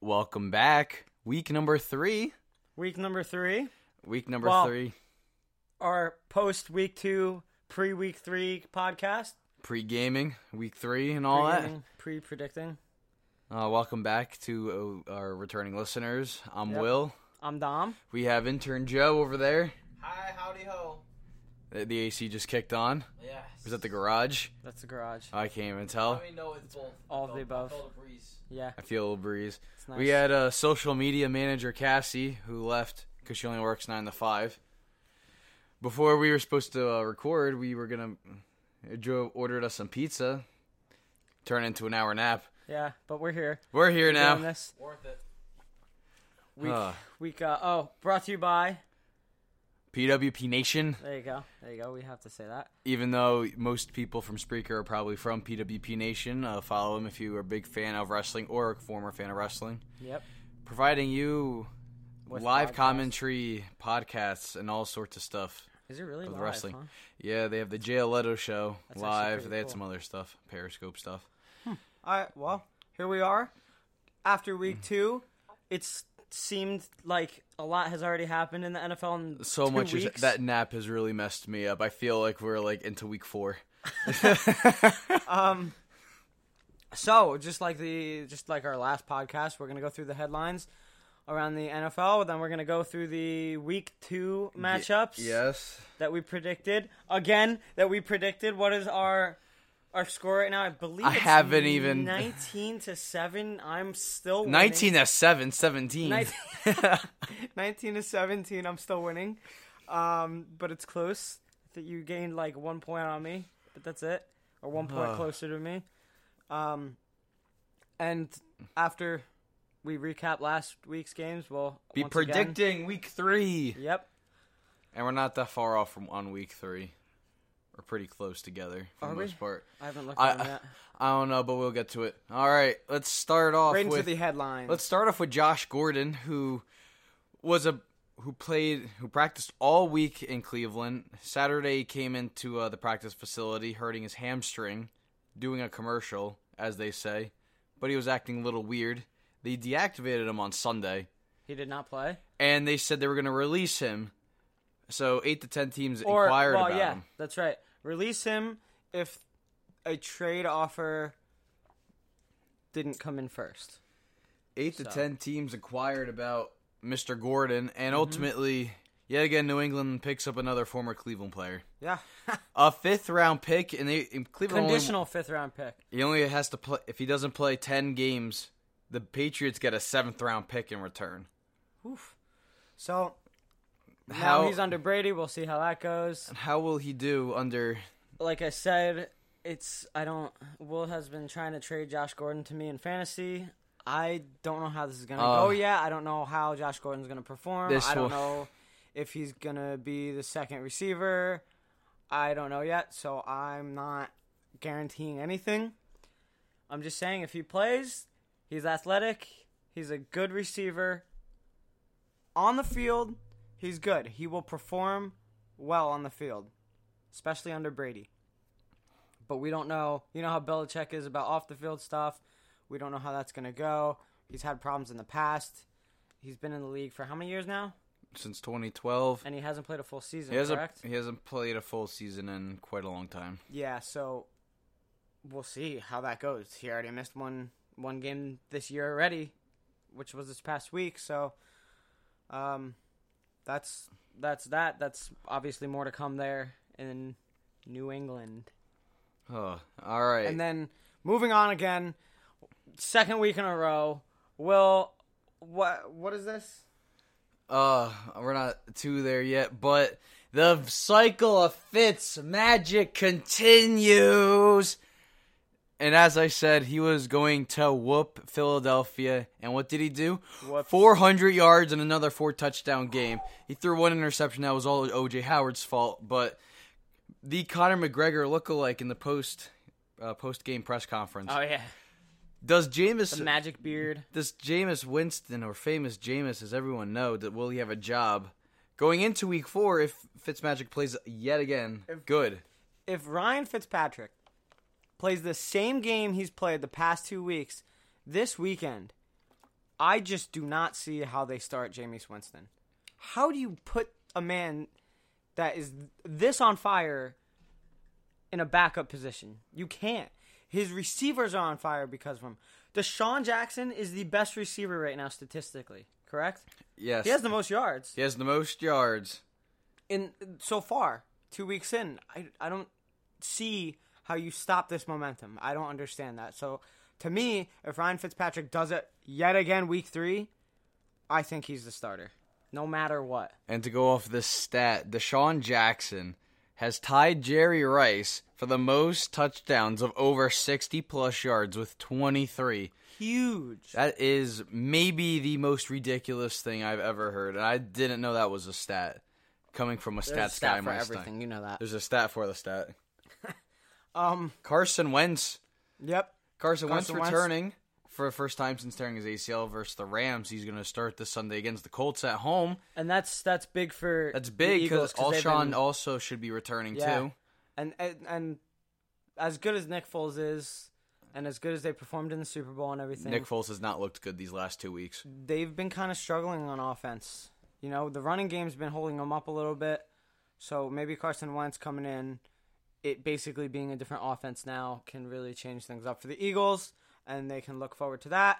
Welcome back. Week number three. Week number three, Week number Well, three. our post week two, pre week three podcast. Pre gaming, week three, and all that. Pre predicting. Uh, welcome back to uh, our returning listeners. I'm Yep. Will. I'm Dom. We have intern Joe over there. Hi, howdy ho. The, the AC just kicked on. Yeah. Was that the garage? That's the garage. I can't even tell. I mean, no, it's both. All of Both. the above. I felt a breeze. Yeah, I feel a little breeze. it's nice. We had uh, social media manager Cassie who left because she only works nine to five. Before we were supposed to uh, record, we were gonna. Joe ordered us some pizza. Turn into an hour nap. yeah, but we're here. We're here We're now. doing this Worth it. week. Uh. week. Uh, oh, brought to you by. PWP Nation. There you go. There you go. We have to say that. Even though most people from Spreaker are probably from PWP Nation, uh, follow them if you are a big fan of wrestling or a former fan of wrestling. Yep. Providing you With live podcasts. commentary, podcasts, and all sorts of stuff. Is it really Of live? wrestling. Huh? Yeah, they have the Jay Leto show That's live. They had cool. some other stuff, Periscope stuff. All right. Well, here we are. After week two, it's seemed like a lot has already happened in the NFL in So two much is, that nap has really messed me up. I feel like we're like into week four. Um. So, just like the just like our last podcast, we're gonna go through the headlines around the NFL. Then we're gonna go through the week two matchups Yes. that we predicted. Again, that we predicted. What is our our score right now? I believe I haven't even- nineteen to seven. I'm still winning. 19 to 7, 17. 19, 19 to 17 i'm still winning um, but it's close that you gained like one point on me but that's it or one point closer to me um, and after we recap last week's games we'll Be once again- predicting week three. yep And we're not that far off from on week three. We're pretty close together for Are the we? most part. i haven't looked I- at yet I don't know, but we'll get to it. All right, let's start off right into with the headlines let's start off with Josh Gordon, who was a who played who practiced all week in Cleveland. Saturday he came into uh, the practice facility hurting his hamstring, doing a commercial, as they say, but he was acting a little weird. They deactivated him on Sunday. he did not play and they said they were going to release him. So eight to ten teams or inquired well about yeah him. that's right release him if a trade offer didn't come in first Eight to ten teams inquired about Mr. Gordon, and Mm-hmm. ultimately, yet again, New England picks up another former Cleveland player, yeah a fifth round pick, and they in Cleveland only- conditional fifth round pick he only has to play if he doesn't play ten games. The Patriots get a seventh round pick in return. Oof. So now How he's under Brady. We'll see how that goes. how will he do under? Like I said, it's I don't. Will has been trying to trade Josh Gordon to me in fantasy. I don't know how this is gonna Uh, go yet. I don't know how Josh Gordon's gonna perform. I don't will- know if he's gonna be the second receiver. I don't know yet, so I'm not guaranteeing anything. I'm just saying if he plays, he's athletic, he's a good receiver. On the field, he's good. He will perform well on the field, especially under Brady. But we don't know. You know how Belichick is about off the field stuff. We don't know how that's going to go. He's had problems in the past. He's been in the league for how many years now? Since 2012, And he hasn't played a full season, he hasn't correct? he hasn't played a full season in quite a long time. Yeah, so we'll see how that goes. He already missed one one game this year already, which was this past week. So, um, that's that's that. That's obviously more to come there in New England. Oh, all right. And then moving on again, second week in a row. Will what what is this? Uh, we're not two there yet, but the cycle of Fitz magic continues. And as I said, he was going to whoop Philadelphia. And what did he do? Whoops. 400 yards and another four touchdown game. He threw one interception. That was all OJ Howard's fault. But the Conor McGregor lookalike in the post uh, post game press conference. Oh yeah, Does Jameis the magic beard. does Jameis Winston or famous Jameis, as everyone know, that will he have a job going into Week Four if Fitzmagic plays yet again? Good. if Ryan Fitzpatrick plays the same game he's played the past two weeks this weekend, I just do not see how they start Jameis Winston. How do you put a man that is this on fire in a backup position? You can't. His receivers are on fire because of him. DeSean Jackson is the best receiver right now statistically, correct? Yes. He has the most yards He has the most yards. in so far. Two weeks in, I I don't see how you stop this momentum. I don't understand that. So to me, if Ryan Fitzpatrick does it yet again week three, I think he's the starter, no matter what. And to go off this stat, DeSean Jackson has tied Jerry Rice for the most touchdowns of over 60 plus yards with 23. Huge. That is maybe the most ridiculous thing I've ever heard. And I didn't know that was a stat coming from a There's a stat guy. for everything. You know that. There's a stat for the stat. Um. Carson Wentz. Yep. Carson, Wentz Carson Wentz. returning for the first time since tearing his ACL versus the Rams. He's going to start this Sunday against the Colts at home. And that's that's big for That's big because Alshon been- also should be returning Yeah. too. and, and and as good as Nick Foles is, and as good as they performed in the Super Bowl and everything, Nick Foles has not looked good these last two weeks. they've been kind of struggling on offense. You know, the running game's been holding them up a little bit. So maybe Carson Wentz coming in, it basically being a different offense now can really change things up for the Eagles, and they can look forward to that.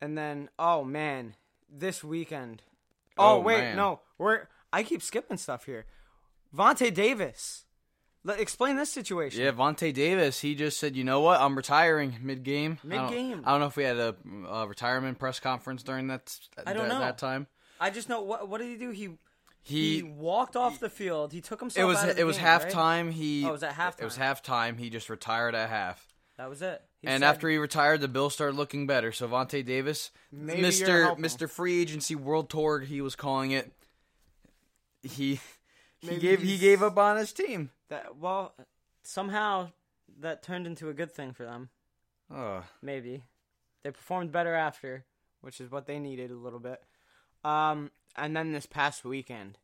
And then, oh man, this weekend. Oh, Oh, wait, man. no, we're I keep skipping stuff here. Vontae Davis. Let, explain this situation. Yeah, Vontae Davis. He just said, "You know what? I'm retiring mid game. Mid-game. I don't know if we had a, a retirement press conference during that. I don't that, know. that time. I just know what what did he do? He he, He walked off the field. He took himself. it was out of the it was game, right? halftime. He Oh, it was at halftime. It was halftime. halftime. He just retired at half. That was it. He and said- after he retired, the Bills started looking better. So Vontae Davis, Mister. Mister Free Agency World Tour, he was calling it. He he Maybe gave he gave up on his team. that well somehow that turned into a good thing for them. Oh, Maybe they performed better after, which is what they needed a little bit. Um, and then this past weekend,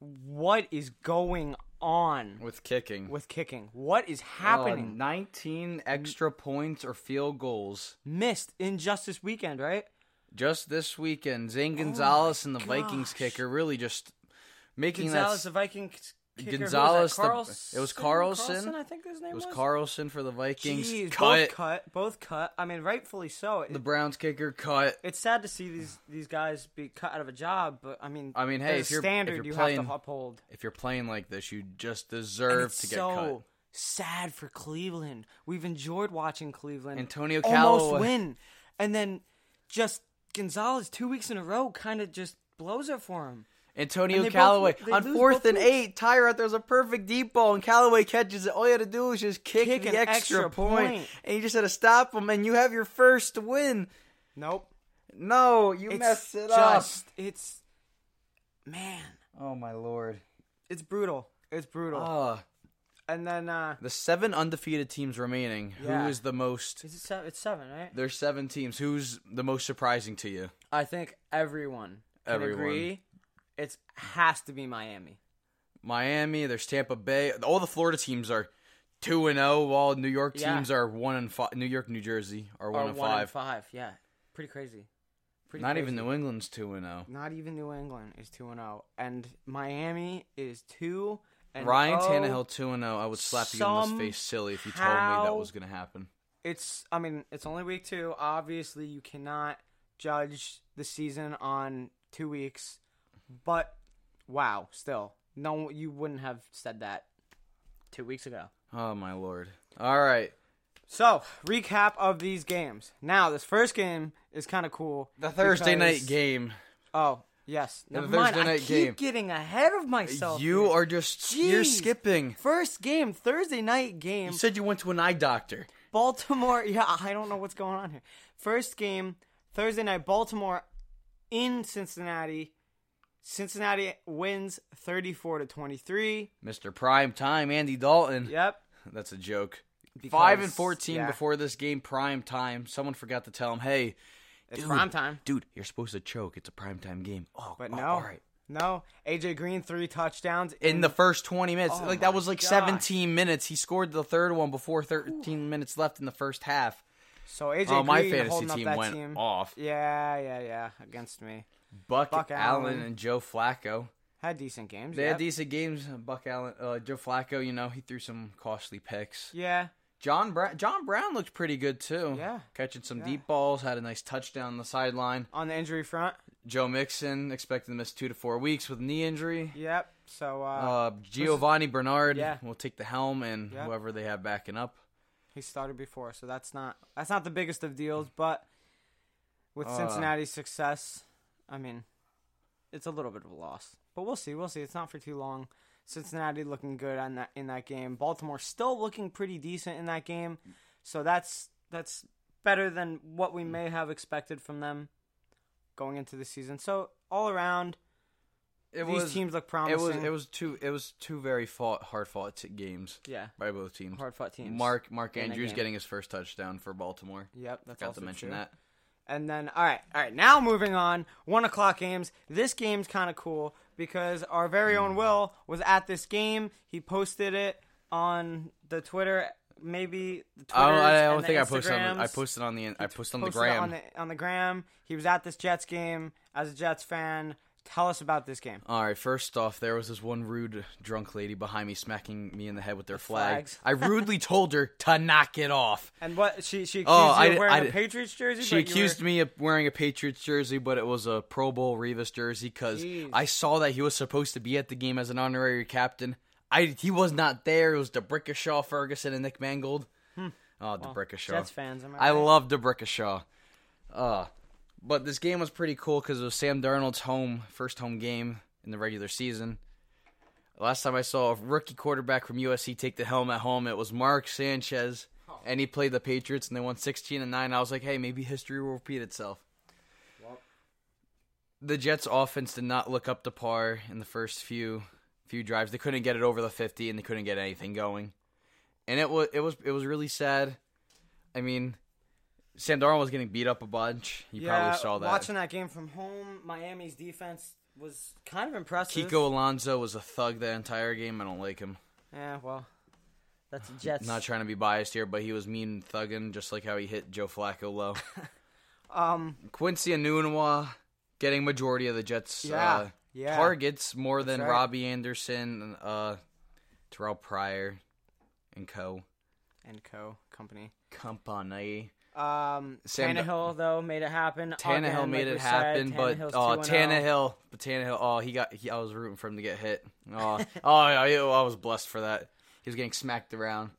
what is going on with kicking. with kicking? What is Uh, happening? 19 extra points or field goals. Missed in just this weekend, right? Just this weekend, Zane Gonzalez and the Vikings gosh. kicker really just making Gonzalez, that. the Viking kicker, Gonzalez, the- it was Carlson. I think his name It was was. Carlson for the Vikings. Jeez, cut. both cut, both cut. I mean, rightfully so. It- The Browns kicker cut. it's sad to see these these guys be cut out of a job, but I mean, I mean, hey, if you're- standard if you're you playing- have to uphold. If you're playing like this, you just deserve to get so cut. sad for Cleveland. We've enjoyed watching Cleveland Antonio almost win, and then just Gonzalez two weeks in a row kind of just blows it for him. Antonio And they both- Callaway on fourth and weeks. eight. Tyrod throws a perfect deep ball, and Callaway catches it. All you had to do was just kick, Kick the an extra, extra point, point. and you just had to stop him, and you have your first win. Nope, No, you it's messed it up just it's man. Oh my lord. it's brutal. It's brutal. Oh, and then uh the seven undefeated teams remaining. Yeah. Who is the most? is it seven? It's seven, right? There's seven teams. Who's the most surprising to you? I think everyone can Everyone. agree. It's has to be Miami. Miami. There's Tampa Bay. All the Florida teams are two and zero, while New York Yeah. teams are one and five. New York, New Jersey are one Or and one five. and five. Yeah, pretty crazy. Pretty Not crazy. even New England's two and oh. zero. Not even New England is two and zero, and Miami is two. And Ryan oh, Tannehill two and zero. I would slap you in the face, silly, if you told me that was going to happen. It's. I mean, it's only week two. Obviously, you cannot judge the season on two weeks, but wow, still, no, you wouldn't have said that two weeks ago. Oh my lord! All right, So, recap of these games. Now, this first game is kind of cool. the Thursday night game. Oh, yes. The Never mind. Thursday I night keep game. getting ahead of myself. You are just you're skipping. First game, Thursday night game. You said you went to an eye doctor. Baltimore. Yeah, I don't know what's going on here. First game, Thursday night, Baltimore in Cincinnati. Cincinnati wins 34 to 23. Mr. Prime Time, Andy Dalton. Yep. That's a joke. Because- Five and fourteen yeah. before this game, prime time. Someone forgot to tell him, "Hey, It's dude, prime time. dude. You're supposed to choke. It's a prime time game." Oh, But oh, no. all right. No. AJ Green, three touchdowns. In the first twenty minutes, Oh like that was like gosh. seventeen minutes. He scored the third one before thirteen minutes left in the first half. So AJ Oh, my Green fantasy holding up team that went team. off. Yeah, yeah, yeah. Against me, Buck, Buck Allen Allen. and Joe Flacco. had decent games. They yep. had decent games. Buck Allen, uh, Joe Flacco. You know, he threw some costly picks. Yeah, John Brown, John Brown looked pretty good too. Yeah. catching some Yeah. deep balls. Had a nice touchdown on the sideline. on the injury front. Joe Mixon expected to miss two to four weeks with knee injury. Yep. So uh, Uh, Giovani Bernard Yeah. will take the helm, and Yeah. whoever they have backing up. he started before, so that's not that's not the biggest of deals. But with Uh. Cincinnati's success, I mean, it's a little bit of a loss. But we'll see. We'll see. It's not for too long. Cincinnati looking good on that in that game. Baltimore still looking pretty decent in that game. So that's that's better than what we may have expected from them going into the season. So all around, It these was teams look it promising. was it was two it was two very fought hard fought t- games yeah, by both teams. hard fought teams. Mark Mark in Andrews getting his first touchdown for Baltimore. Yep, that's Got to mention true. that. And then, all right, all right. Now moving on, one o'clock games. This game's kind of cool because our very own Will was at this game. He posted it on the Twitter, maybe the. I don't, I don't think I posted on the, I posted on the I posted on the Posted gram. on the on the gram. He was at this Jets game as a Jets fan. Tell us about this game. All right, first off, there was this one rude drunk lady behind me smacking me in the head with their flag. flags. I rudely told her to knock it off. And what she she accused Oh, you I of wearing I a Patriots jersey. She accused were- me of wearing a Patriots jersey, but it was a Pro Bowl Revis jersey because I saw that he was supposed to be at the game as an honorary captain. I he was not there. It was D'Brickashaw, Ferguson, and Nick Mangold. Oh, D'Brickashaw. Jets fans. Am I, I right? love D'Brickashaw. Uh, but this game was pretty cool because it was Sam Darnold's home first home game in the regular season. Last time I saw a rookie quarterback from USC take the helm at home, it was Mark Sanchez, and he played the Patriots, and they won sixteen and nine. I was like, hey, maybe history will repeat itself. Well. The Jets' offense did not look up to par in the first few few drives. They couldn't get it over the fifty, and they couldn't get anything going. And it was it was it was really sad. I mean, Darnold was getting beat up a bunch. You yeah, probably saw that. Watching that game from home, Miami's defense was kind of impressive. Kiko Alonso was a thug the entire game. I don't like him. Yeah, well, that's Jets. Not trying to be biased here, but he was mean thugging, just like how he hit Joe Flacco low. um, Quincy Enunwa getting majority of the Jets Yeah, uh, yeah. targets more than right. Robbie Anderson, uh, Terrelle Pryor, and co. and Co. Company. Company. Um, Sam- Tannehill though made it happen. Tannehill Again, made like it we said, happen, but Tannehill's oh, 2-0. Tannehill, but Tannehill, oh, he got, he, I was rooting for him to get hit. Oh, oh, I, I was blessed for that. He was getting smacked around.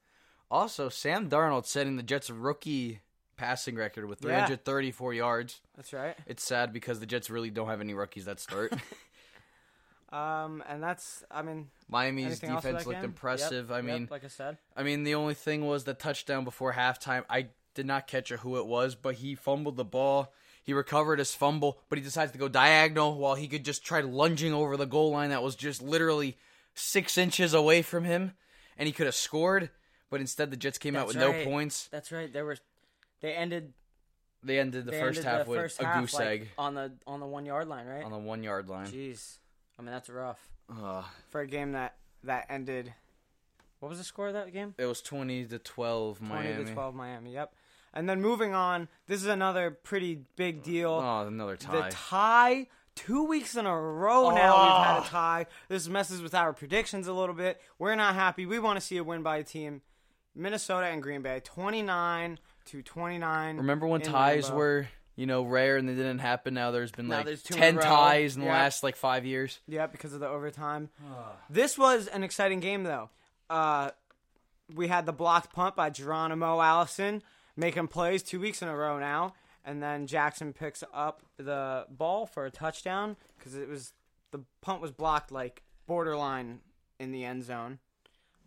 Also, Sam Darnold setting the Jets' rookie passing record with Yeah. 334 yards. That's right. It's sad because the Jets really don't have any rookies that start. Um, and that's I mean, Miami's anything else for defense looked game? impressive. Yep, I mean, yep, like I said, I mean, the only thing was the touchdown before halftime. I did not catch who it was, but he fumbled the ball. He recovered his fumble, but he decides to go diagonal while he could just try lunging over the goal line that was just literally six inches away from him, and he could have scored. But instead, the Jets came out with right. no points. that's right. They were, they ended They ended the they first ended half the with first a half, goose like, egg on the on the one yard line, right? on the one yard line. Jeez, I mean that's rough Ugh. for a game that that ended. What was the score of that game? it was twenty to twelve, Miami. 20 to 12 Miami. Yep. And then moving on, this is another pretty big deal. Oh, another tie. The tie. Two weeks in a row now we've had Oh. a tie. This messes with our predictions a little bit. We're not happy. We want to see a win by a team. Minnesota and Green Bay, 29 to 29. Remember when ties Lambeau. were, you know, rare and they didn't happen? Now there's been Now like there's two in ten ties in the last like five years. Yeah, because of the overtime. this was an exciting game, though. Uh, we had the blocked punt by Geronimo Allison making plays two weeks in a row now, and then Jackson picks up the ball for a touchdown because it was the punt was blocked like borderline in the end zone.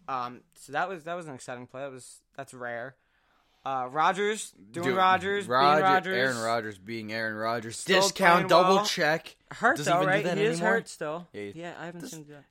Um, so that was that was an exciting play. That was that's rare. Uh, Rodgers doing Dude, Rodgers, Roger- being Rodgers. Aaron Rodgers being Aaron Rodgers. Still Discount, double well. check. hurt Does he though, do right? that he is hurt still. Yeah, he- I haven't This- seen that.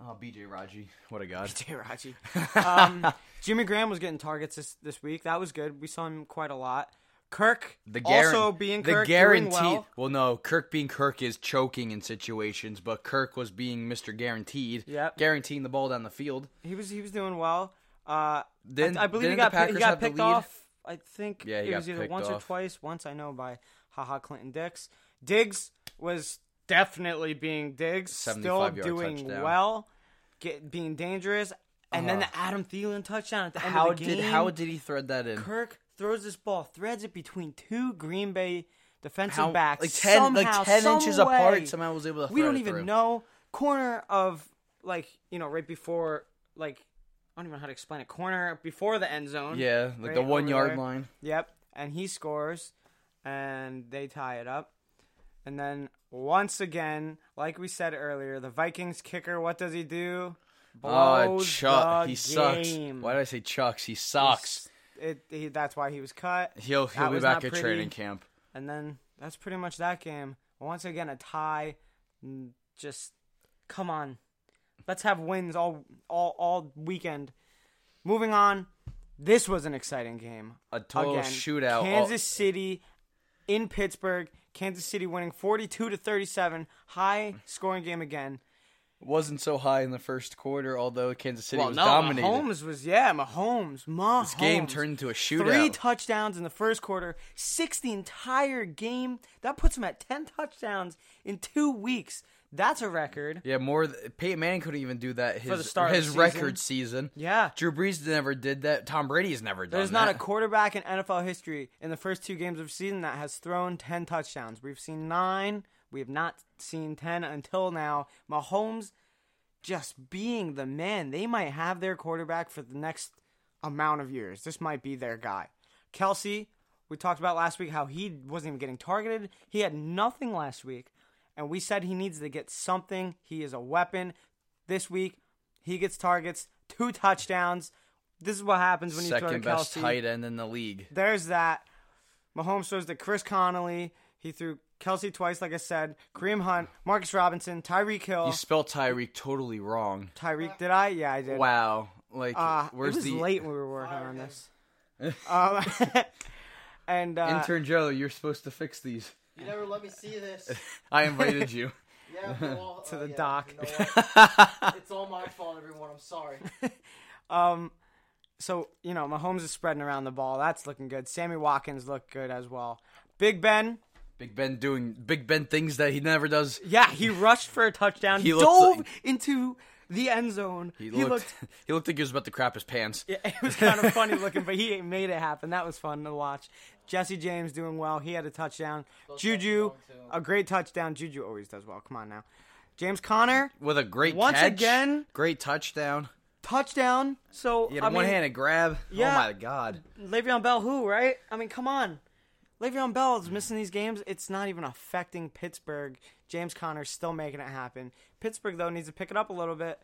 Oh, BJ Raji, what a god. BJ Raji. Um, Jimmy Graham was getting targets this, this week. That was good. We saw him quite a lot. Kirk The guaran- also being the Kirk guaranteed. doing well. no, Kirk being Kirk is choking in situations, but Kirk was being Mr. Guaranteed. Yep. guaranteeing the ball down the field. He was he was doing well. Uh, Then- I, I believe he the got he got the picked off I think Yeah, he it was either once or twice. Once I know by Ha Ha Clinton-Dix. Diggs was definitely being Diggs, still doing touchdown. well, get being dangerous, and then Uh-huh. the Adam Thielen touchdown at the end How of the did game. how did he thread that in? Kirk throws this ball, threads it between two Green Bay defensive How- backs, like ten somehow, like ten inches way. apart. Somehow was able to. We don't even through. know corner of like you know right before like I don't even know how to explain it. Corner before the end zone. Yeah, like Right the one yard there. line. Yep. And he scores, and they tie it up. And then once again, like we said earlier, the Vikings kicker. What does he do? Oh, Blows Chuck, the he sucks. game. Why did I say Chucks? He sucks. It, he, that's why he was cut. He'll he'll be back at pretty. training camp. And then that's pretty much that game. Once again, a tie. Just come on, let's have wins all all all weekend. Moving on, this was an exciting game. A total Again, shootout. Kansas City in Pittsburgh. Kansas City winning 42 to 37. High scoring game again. wasn't so high in the first quarter, although Kansas City well, was no, dominated. Mahomes was yeah, Mahomes. Mahomes. This game turned into a shootout. Three touchdowns in the first quarter, six the entire game. That puts him at ten touchdowns in two weeks. That's a record. yeah, more. Th- Peyton Manning couldn't even do that. His the start of his season. record season. Yeah. Drew Brees never did that. Tom Brady's never done that. There's that. not a quarterback in NFL history in the first two games of the season that has thrown 10 touchdowns. We've seen nine. We have not seen 10 until now. Mahomes just being the man. They might have their quarterback for the next amount of years. This might be their guy. Kelce, we talked about last week how he wasn't even getting targeted. He had nothing last week. And we said he needs to get something. He is a weapon. This week, he gets targets, two touchdowns. This is what happens when you throw to second best Kelce. tight end in the league. There's that. Mahomes throws to Chris Conley. He threw Kelce twice, like I said. Kareem Hunt, Marcus Robinson, Tyreek Hill. You spelled Tyreek totally wrong. Tyreek, did I? Yeah, I did. Wow. Like, Uh, where's it was the late when we were working on this. um, and uh, intern Joe? You're supposed to fix these. You never let me see this. I invited you. Yeah, well, To uh, the yeah, doc. you know it's all my fault, everyone. I'm sorry. um, so you know, Mahomes is spreading around the ball. That's looking good. Sammy Watkins looked good as well. Big Ben, Big Ben doing Big Ben things that he never does. yeah, he rushed for a touchdown. He He dove like- into the end zone. He looked, he looked like he was about to crap his pants. Yeah, it was kind of funny looking, but he made it happen. That was fun to watch. Jesse James doing well. He had a touchdown. Juju, a great touchdown. Juju always does well. Come on now. James Conner With a great Once catch, again- great touchdown. touchdown. So He had I a mean, one-handed grab. Oh yeah. Oh my god. Le'Veon Bell, who right? I mean, come on. Le'Veon Bell is missing these games. It's not even affecting Pittsburgh. James Conner's still making it happen. Pittsburgh though needs to pick it up a little bit.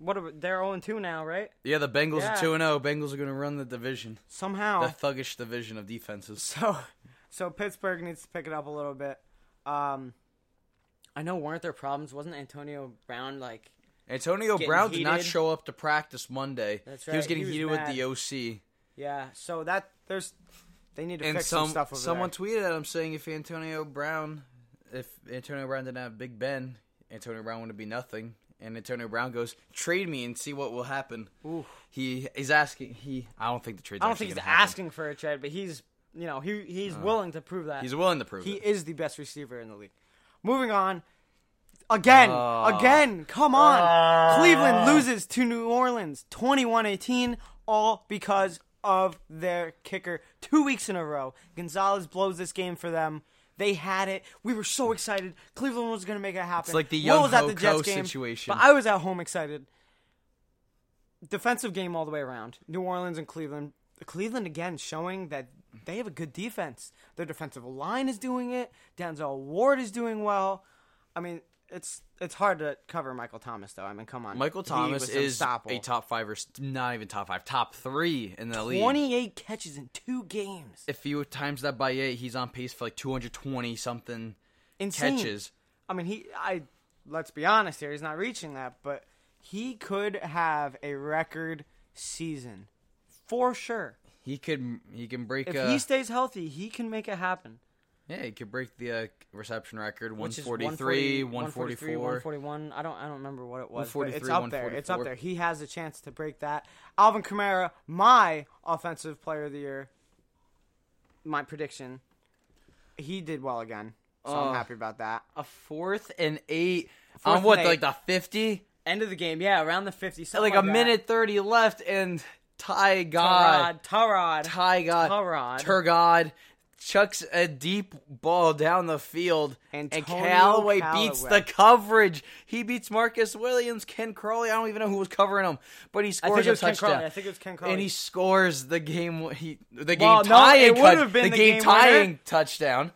What are, they're 0 2 now, right? Yeah, the Bengals Yeah. are two and zero. Bengals are going to run the division, Somehow. the thuggish division of defenses. So, so Pittsburgh needs to pick it up a little bit. Um, I know weren't there problems? Wasn't Antonio Brown like? Antonio Brown did not show up to practice Monday. That's He was getting he was heated with the OC. Yeah. So that there's they need to and fix some some stuff over someone there. tweeted at him saying if Antonio Brown, if Antonio Brown didn't have Big Ben, Antonio Brown would be nothing. And Antonio Brown goes, trade me and see what will happen. Ooh. He is asking. He I don't think the trade. I don't think he's happen. asking for a trade, but he's you know he he's willing to prove that He's willing to prove he it. is the best receiver in the league. Moving on. Again, Oh. again, come on. Ah. Cleveland loses to New Orleans 21-18 all because of their kicker 2 weeks in a row. Gonzalez blows this game for them. They had it. We were so excited. Cleveland was going to make it happen. It's like the Will young was at the Jets game, situation. But I was at home excited. Defensive game all the way around. New Orleans and Cleveland. Cleveland again showing that they have a good defense. Their defensive line is doing it. Denzel Ward is doing well. I mean, it's it's hard to cover Michael Thomas though. I mean, come on. Michael Thomas is a top five or not even top five, top three in the league. 28 catches in two games. If you times that by eight, he's on pace for like 220 something Insane. catches. I mean, he. I let's be honest here. He's not reaching that, but he could have a record season for sure. He could he can break. If uh, he stays healthy, he can make it happen. Yeah, he could break the uh, reception record. 143, 143, 144. 141. I don't I don't remember what it was. But it's up there. It's up there. He has a chance to break that. Alvin Kamara, my offensive player of the year, my prediction. He did well again, so Oh. I'm happy about that. A fourth and eight Fourth on what, eight. like the fifty? End of the game, yeah, around the 50. something Like a that. minute thirty left, and Ty God, Tarad, Tarad, Ty God, Tarad. Turgod chucks a deep ball down the field, and Antonio Callaway beats the coverage. He beats Marcus Williams, Ken Crawley. I don't even know who was covering him, but he I scores a was touchdown. I think it was Ken Crawley. and he scores the game. He the game Well, no, tying. it cut- the, the game, game tying winner. touchdown.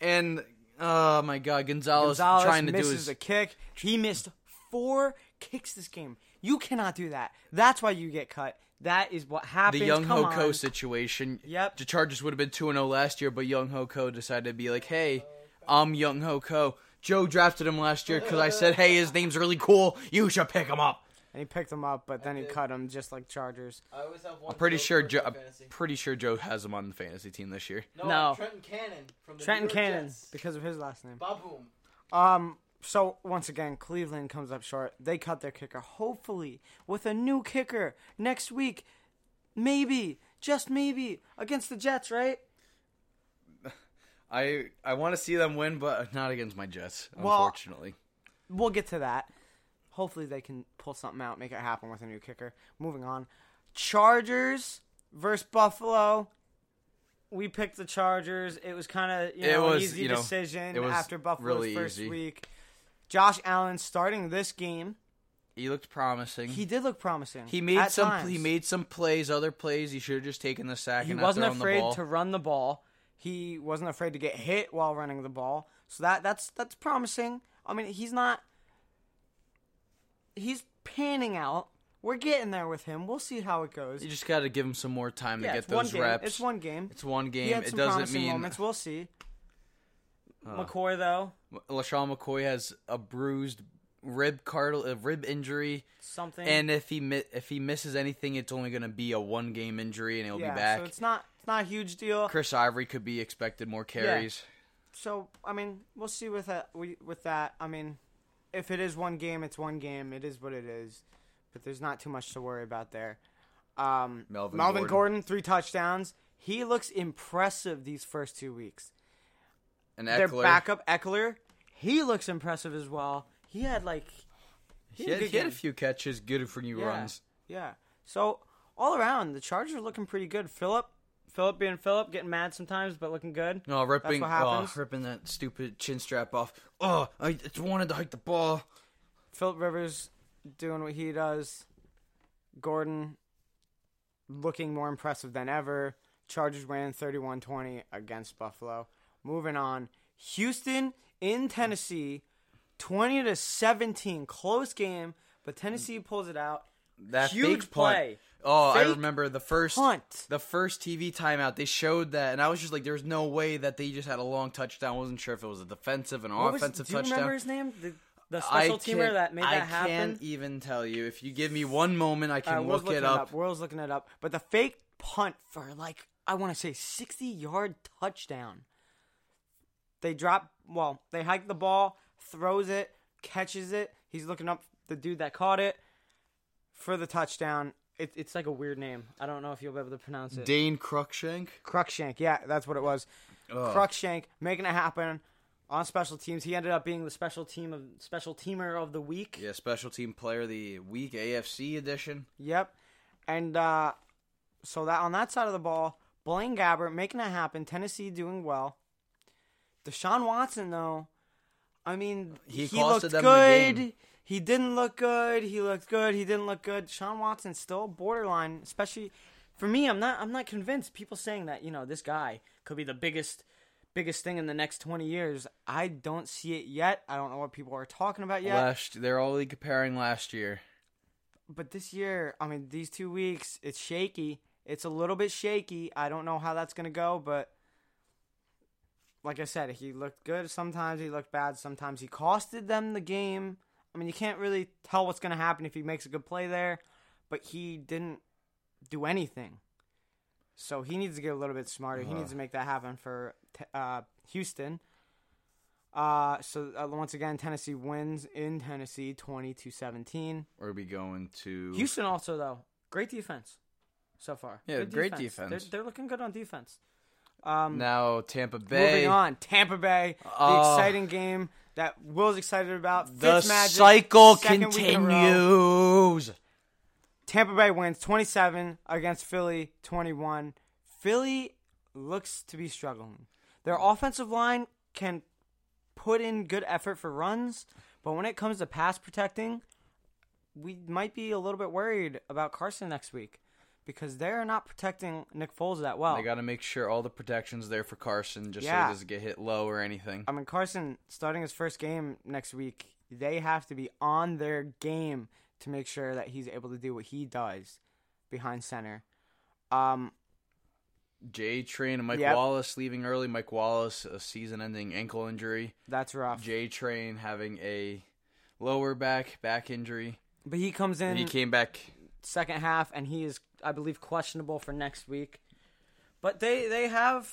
And oh my God, Gonzalez, Gonzalez trying to do his a kick. He missed four kicks this game. You cannot do that. That's why you get cut. That is what happens. the Young Come Ho Ko situation. Yep. The Chargers would have been 2 0 last year, but Younghoe Koo decided to be like, hey, I'm Younghoe Koo. Joe drafted him last year because I said, hey, his name's really cool. You should pick him up. And he picked him up, but then he cut him just like Chargers. I always have one. I'm pretty sure Joe. I'm pretty sure Joe has him on the fantasy team this year. No, No. Trenton Cannon from the Trenton New York Cannon, Jets. because of his last name. Baboom. Um. So once again, Cleveland comes up short. They cut their kicker. Hopefully, with a new kicker next week, maybe, just maybe, against the Jets, right? I I want to see them win, but not against my Jets, Well- unfortunately. We'll get to that. Hopefully, they can pull something out, make it happen with a new kicker. Moving on, Chargers versus Buffalo. We picked the Chargers. It was kind of you know an easy you know, decision was after Buffalo's really first easy. week. Josh Allen starting this game. He looked promising. He did look promising. He made some. times. He made some plays. Other plays. He should have just taken the sack. He and wasn't afraid the ball. to run the ball. He wasn't afraid to get hit while running the ball. So that that's that's promising. I mean, he's not. He's panning out. We're getting there with him. We'll see how it goes. You just got to give him some more time yeah, to get it's one those game. reps. It's one game. It's one game. It doesn't mean moments. We'll see. Uh, McCoy though, LeSean McCoy has a bruised rib cartil- a rib injury, something. and if he mi- if he misses anything, it's only going to be a one game injury, and he'll yeah, be back. so it's not it's not a huge deal. Chris Ivory could be expected more carries. So I mean, we'll see with that. We with that. I mean, if it is one game, it's one game. It is what it is. But there's not too much to worry about there. Um, Melvin Gordon. Gordon. three touchdowns. He looks impressive these first two weeks. And Their backup Ekeler, he looks impressive as well. He had like he had a had, he had a few catches, good for new Yeah. runs. yeah. So all around, the Chargers are looking pretty good. Philip, Philip being Philip, getting mad sometimes, but looking good. No, ripping, oh, ripping that stupid chin strap off. Oh, I just wanted to hike the ball. Philip Rivers doing what he does. Gordon looking more impressive than ever. Chargers winning 31-20 against Buffalo. Moving on. Houston in Tennessee 20 to 17 close game, but Tennessee pulls it out. That Huge fake punt. play. Oh, I remember the first punt. the first TV timeout. They showed that, and I was just like, "There's no way that they just had a long touchdown." I wasn't sure if it was a defensive and What was- offensive do you touchdown. remember his name? The, the I special teamer can't- that made I that happen? can't even tell you. If you give me one moment, I can look it looking up. World's looking it up. But the fake punt for like I want to say sixty yard touchdown. They drop. Well, they hike the ball, throws it, catches it. He's looking up the dude that caught it for the touchdown. It, it's like a weird name. I don't know if you'll be able to pronounce it. Dane Cruikshank. Cruikshank. Yeah, that's what it was. Ugh. Cruikshank making it happen on special teams. He ended up being the special team of special teamer of the week. Yeah, special team player of the week, AFC edition. Yep. And uh, so that on that side of the ball, Blaine Gabbert making it happen. Tennessee doing well. Deshaun Watson though, I mean, He he, looked good. He didn't look good. He looked good. He didn't look good. Deshaun Watson still borderline, especially for me. I'm not. I'm not convinced. People saying that you know this guy could be the biggest, biggest thing in the next 20 years. I don't see it yet. I don't know what people are talking about yet. Last, they're only comparing last year. but this year, I mean, these two weeks, it's shaky. It's a little bit shaky. I don't know how that's gonna go, but like I said, he looked good. Sometimes he looked bad. Sometimes he costed them the game. I mean, you can't really tell what's gonna happen if he makes a good play there, but he didn't do anything. So he needs to get a little bit smarter. He Uh-huh. needs to make that happen for uh, Houston. Uh, so uh, once again, Tennessee wins in Tennessee, twenty to seventeen. We'll be going to Houston also though, great defense so far. Yeah, Good great They're, defense. they're looking good on defense. Um, Now Tampa Bay. moving on, Tampa Bay, the Oh. exciting game that Will's excited about. The Fitzmagic, cycle second week in a row. continues. Tampa Bay wins 27 against Philly 21. Philly looks to be struggling. Their offensive line can put in good effort for runs, but when it comes to pass protecting, we might be a little bit worried about Carson next week because they're not protecting Nick Foles that well. They got to make sure all the protection's there for Carson, just so he doesn't get hit low or anything. I mean, Carson starting his first game next week, they have to be on their game to make sure that he's able to do what he does behind center. Um, J Train and Mike Yep. Wallace leaving early. Mike Wallace a season-ending ankle injury. that's rough. J Train having a lower back back injury. But he comes in And he came back. second half, and he is, I believe, questionable for next week. But they they have,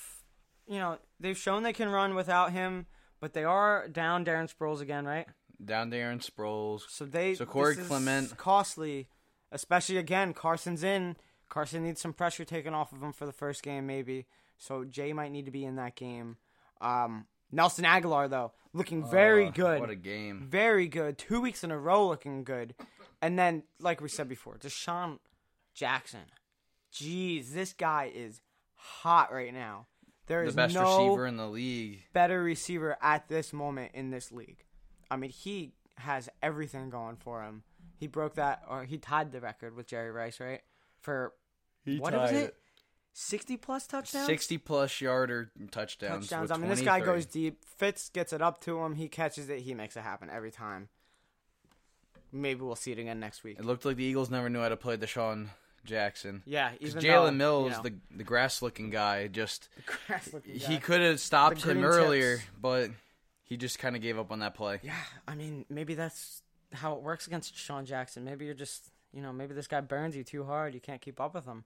you know, they've shown they can run without him. But they are down Darren Sproles again, right? Down Darren Sproles. So they So Corey this is Clement- costly, especially again. Carson's in. Carson needs some pressure taken off of him for the first game, maybe. So Jay might need to be in that game. Um, Nelson Agholor though, looking very Uh, good. What a game. very good. Two weeks in a row looking good. And then, like we said before, DeSean Jackson. Jeez, this guy is hot right now. There is The is best no receiver in the league. better receiver at this moment in this league. I mean, he has everything going for him. He broke that, or he tied the record with Jerry Rice, right? For what was tied it? it. Sixty plus touchdowns. 60 plus yarder touchdowns. touchdowns. with I mean, this guy 23. goes deep. Fitz gets it up to him. He catches it. He makes it happen every time. Maybe we'll see it again next week. It looked like the Eagles never knew how to play DeSean Jackson. Yeah, Because even Jalen Mills, you know, the the grass looking guy, just grass-looking he could have stopped him earlier, tips. but he just kind of gave up on that play. Yeah, I mean, maybe that's how it works against Sean Jackson. Maybe you're just, you know, maybe this guy burns you too hard. You can't keep up with him.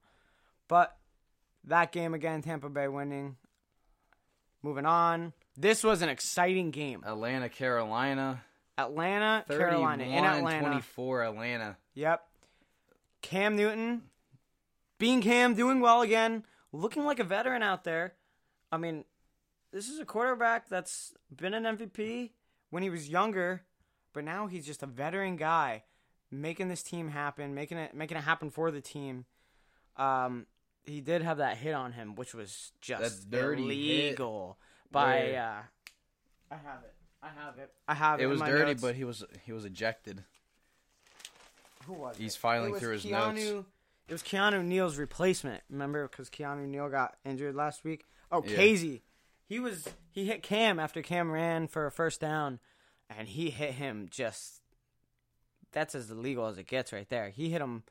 But that game again, Tampa Bay winning. Moving on. This was an exciting game. Atlanta, Carolina, Atlanta, Carolina, in Atlanta. 24 Atlanta. Yep. Cam Newton, being Cam, doing well again, looking like a veteran out there. I mean, this is a quarterback that's been an MVP when he was younger, but now he's just a veteran guy, making this team happen, making it making it happen for the team. Um, he did have that hit on him, which was just That dirty illegal by. Uh, I have it. I have it. I have it. It was dirty, notes. but he was he was ejected. Who was He's it? filing It was through his Keanu, notes. It was Keanu Neal's replacement. Remember, because Keanu Neal got injured last week. Oh, Yeah. Kazee, he was he hit Cam after Cam ran for a first down, and he hit him just. That's as illegal as it gets, right there. He hit him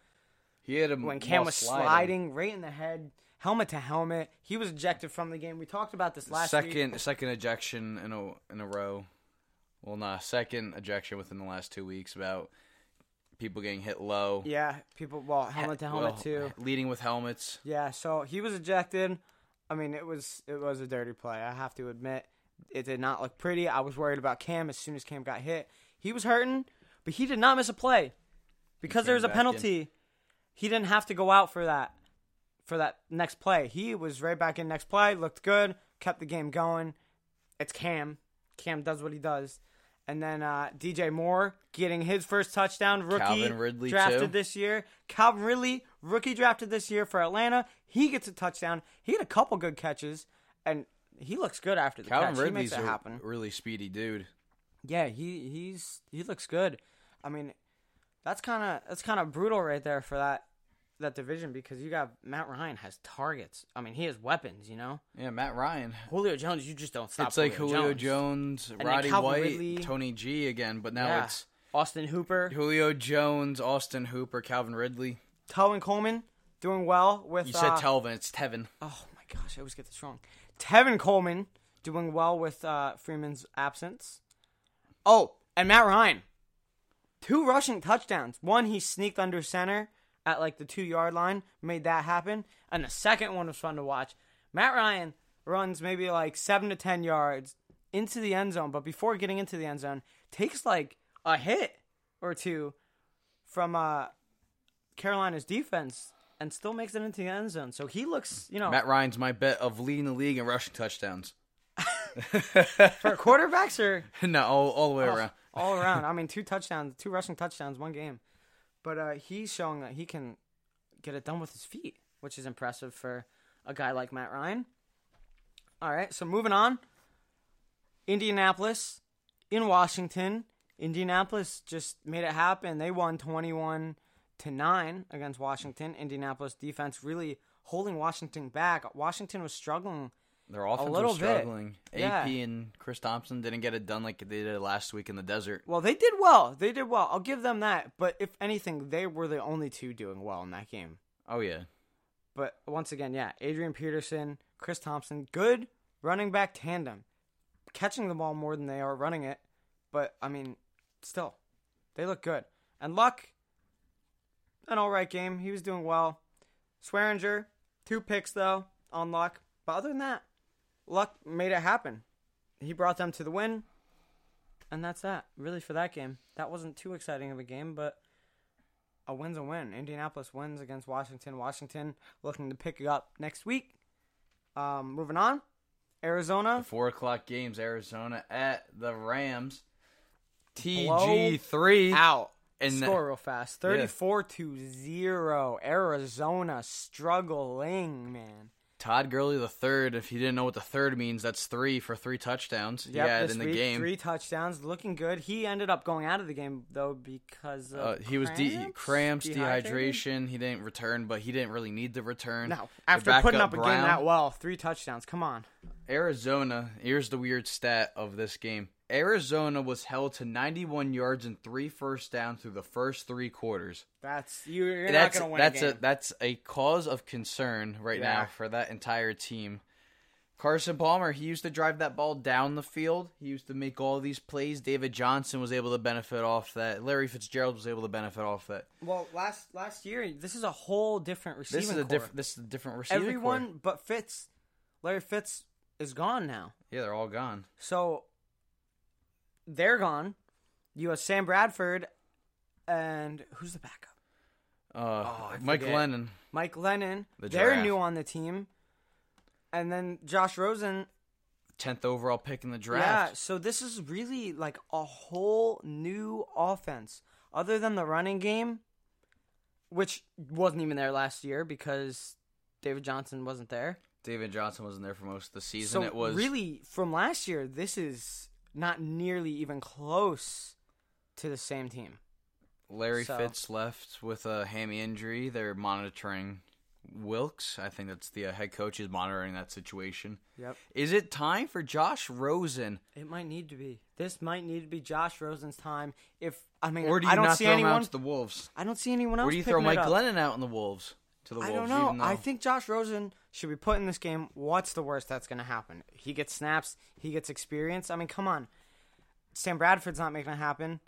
He had him when Cam was sliding. right in the head, helmet to helmet. He was ejected from the game. We talked about this last second week. second ejection in a in a row. Well, nah, second ejection within the last two weeks about people getting hit low. Yeah, people. Well, helmet to helmet Well, too. Leading with helmets. Yeah, so he was ejected. I mean, it was it was a dirty play. I have to admit, it did not look pretty. I was worried about Cam as soon as Cam got hit. He was hurting, but he did not miss a play because there was a penalty. He didn't have to go out for that for that next play. He was right back in next play. Looked good. Kept the game going. It's Cam. Cam does what he does. And then uh, DJ Moore getting his first touchdown. Rookie Calvin Ridley, drafted too. this year. Calvin Ridley, rookie drafted this year for Atlanta. He gets a touchdown. He had a couple good catches, and he looks good after the Calvin catch. he Ridley's makes it a happen. really speedy dude. Yeah, he he's he looks good. I mean, that's kind of that's kind of brutal right there for that that division because you got Matt Ryan has targets. I mean, he has weapons. You know, Yeah, Matt Ryan. Julio Jones, you just don't stop. it's like Julio Jones. Jones, Roddy White, Ridley. Tony G again, but now Yeah. it's Austin Hooper, Julio Jones, Austin Hooper, Calvin Ridley. Telvin Coleman doing well with. You said uh, Telvin, it's Tevin. Oh my gosh, I always get this wrong. Tevin Coleman doing well with uh, Freeman's absence. Oh, and Matt Ryan. Two rushing touchdowns. One he sneaked under center at like the two yard line, made that happen. And the second one was fun to watch. Matt Ryan runs maybe like seven to ten yards into the end zone, but before getting into the end zone, takes like a hit or two from uh Carolina's defense and still makes it into the end zone. So he looks, you know, Matt Ryan's my bet of leading the league in rushing touchdowns. for quarterbacks or no, all, all the way Oh, around. all around. I mean, two touchdowns, two rushing touchdowns, one game. But uh, he's showing that he can get it done with his feet, which is impressive for a guy like Matt Ryan. All right, so moving on. Indianapolis in Washington. Indianapolis just made it happen. They won 21 to 9 against Washington. Indianapolis defense really holding Washington back. Washington was struggling Their offense little was bit. struggling. Yeah. AP and Chris Thompson didn't get it done like they did last week in the desert. Well, they did well. They did well. I'll give them that. But if anything, they were the only two doing well in that game. Oh yeah, But once again, yeah, Adrian Peterson, Chris Thompson, good running back tandem. Catching the ball more than they are running it. But, I mean, still, they look good. And Luck, an all right game. He was doing well. Swearinger, two picks, though, on Luck. But other than that, Luck made it happen. He brought them to the win. And that's that, really, for that game. That wasn't too exciting of a game, but a win's a win. Indianapolis wins against Washington. Washington looking to pick it up next week. Um, moving on, Arizona. the four o'clock games. Arizona at the Rams. TG three. out. And the- Score real fast. 34 to 0. Arizona struggling, man. Todd Gurley the third. If you didn't know what the third means, that's three for three touchdowns. Yep, this in the week, game. Three touchdowns, looking good. He ended up going out of the game though because of Uh, he was de- cramps, dehydration. He didn't return, but he didn't really need the return. No, after putting backup up a game that well, three touchdowns. Come on. Arizona, here's the weird stat of this game. Arizona was held to 91 yards and three first downs through the first three quarters. That's you- you're not that's going to win that's a a that's a cause of concern right Yeah. now for that entire team. Carson Palmer, he used to drive that ball down the field. He used to make all these plays. David Johnson was able to benefit off that. Larry Fitzgerald was able to benefit off that. well, last last year, this is a whole different receiving This is a different. This is a different receiving. Everyone core. but Fitz, Larry Fitz is gone now. Yeah, they're all gone. So they're gone. You have Sam Bradford, and who's the backup? Uh, Oh, Mike forget. Glennon. Mike Glennon. The they're new on the team, and then Josh Rosen. tenth overall pick in the draft. Yeah, so this is really like a whole new offense, other than the running game, which wasn't even there last year because David Johnson wasn't there. David Johnson wasn't there for most of the season. So it was really from last year. This is not nearly even close to the same team. Larry so- Fitz left with a hammy injury. They're monitoring Wilks. I think that's the uh, head coach is monitoring that situation. Yep. Is it time for Josh Rosen, It might need to be. This might need to be Josh Rosen's time. If I mean, or do you I don't not see throw anyone. him out to the Wolves? I don't see anyone else. Or do you throw Mike. Glennon out in the Wolves to the I Wolves? don't know. though- I think Josh Rosen should be put in this game. What's the worst that's going to happen? He gets snaps. He gets experience. I mean, come on. Sam Bradford's not making it happen.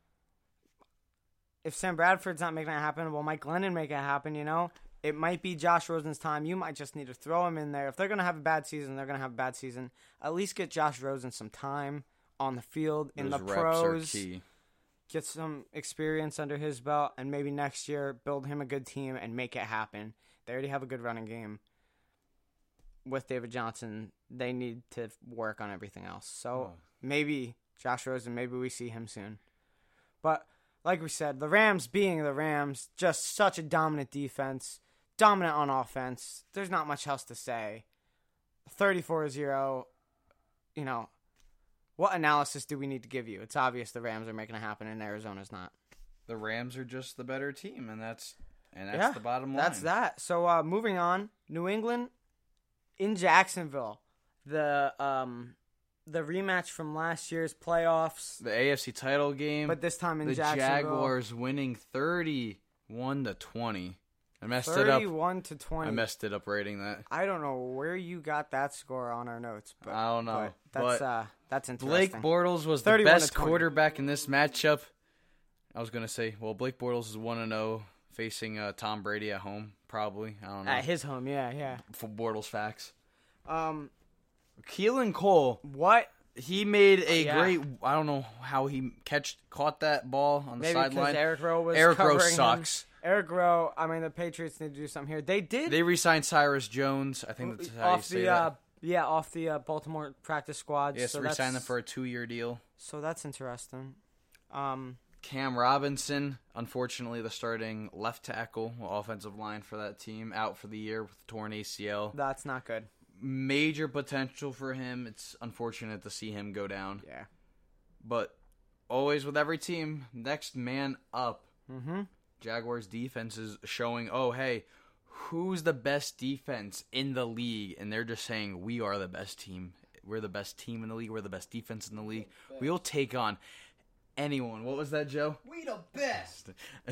If Sam Bradford's not making it happen, will Mike Glennon make it happen? You know, it might be Josh Rosen's time. You might just need to throw him in there. If they're going to have a bad season, they're going to have a bad season. At least get Josh Rosen some time on the field in Those the pros key. Get some experience under his belt, and maybe next year build him a good team and make it happen. They already have a good running game with David Johnson. They need to work on everything else. So Oh. maybe Josh Rosen, maybe we see him soon. But like we said, the Rams being the Rams, just such a dominant defense, dominant on offense. There's not much else to say. 34 0, you know, what analysis do we need to give you? It's obvious the Rams are making it happen and Arizona's not. The Rams are just the better team, and that's and that's Yeah, the bottom line. That's that. So uh, moving on, New England in Jacksonville, the um the rematch from last year's playoffs, The AFC title game. but this time in the Jacksonville. Jaguars winning thirty-one to twenty. I messed it up. thirty-one to twenty. I messed it up rating that. I don't know where you got that score on our notes, but I don't know, but that's but uh that's interesting. Blake Bortles was the 31 to best 20. quarterback in this matchup. I was gonna say, well, Blake Bortles is one and zero facing uh, Tom Brady at home. Probably, I don't know. at his home, yeah, yeah. For Bortles facts, Um, Keelan Cole, what? he made a Yeah. great. I don't know how he catch caught that ball on the Maybe because sideline. Eric Rowe was Eric Rowe covering him. sucks. Eric Rowe. I mean, the Patriots need to do something here. They did They re-signed Cyrus Jones. I think that's how you off say the that. uh, yeah off the uh, Baltimore practice squad. yes, so re-signed them for a two-year deal. So that's interesting. Um, Cam Robinson, unfortunately, the starting left tackle, offensive line for that team, out for the year with torn ACL. that's not good. Major potential for him. It's unfortunate to see him go down, Yeah. but always with every team, next man up. Mm-hmm. Jaguars defense is showing, oh hey, who's the best defense in the league? And they're just saying we are the best team. We're the best team in the league. We're the best defense in the league. We'll take on anyone. What was that, Joe? We the best.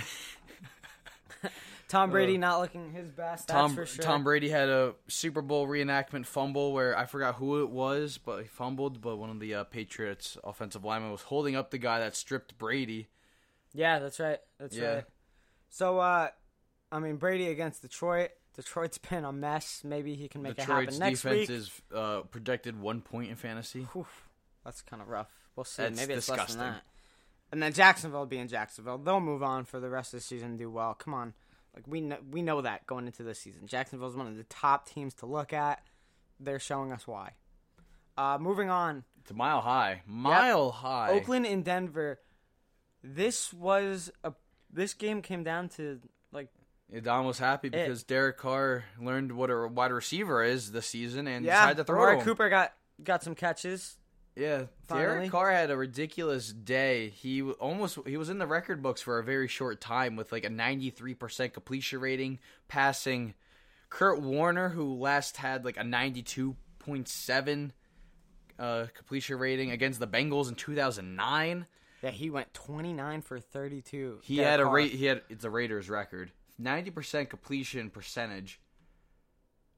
Tom Brady not looking his best. That's Tom for sure. Tom Brady had a Super Bowl reenactment fumble where I forgot who it was, but he fumbled. But one of the uh, Patriots offensive linemen was holding up the guy that stripped Brady. Yeah, that's right. That's Yeah. right. So, uh, I mean, Brady against Detroit. Detroit's been a mess. Maybe he can make Detroit's it happen next defense week. is uh, projected one point in fantasy. Whew, that's kind of rough. We'll see. That's Maybe it's less than that. And then Jacksonville being Jacksonville, they'll move on for the rest of the season and do well. Come on, like we know, we know that going into this season, Jacksonville's one of the top teams to look at. They're showing us why. Uh, moving on, It's mile high. Mile high. Oakland and Denver. This was a this game came down to like Don was happy because Derek Carr learned what a wide receiver is this season and yeah, decided to throw Amari. Cooper got got some catches. Yeah, Finally. Derek Carr had a ridiculous day. He almost he was in the record books for a very short time with like a 93% completion rating, passing Kurt Warner who last had like a 92.7 uh, completion rating against the Bengals in 2009. Yeah, he went twenty nine for thirty two. He had a rate. He had it's a Raiders record, ninety percent completion percentage.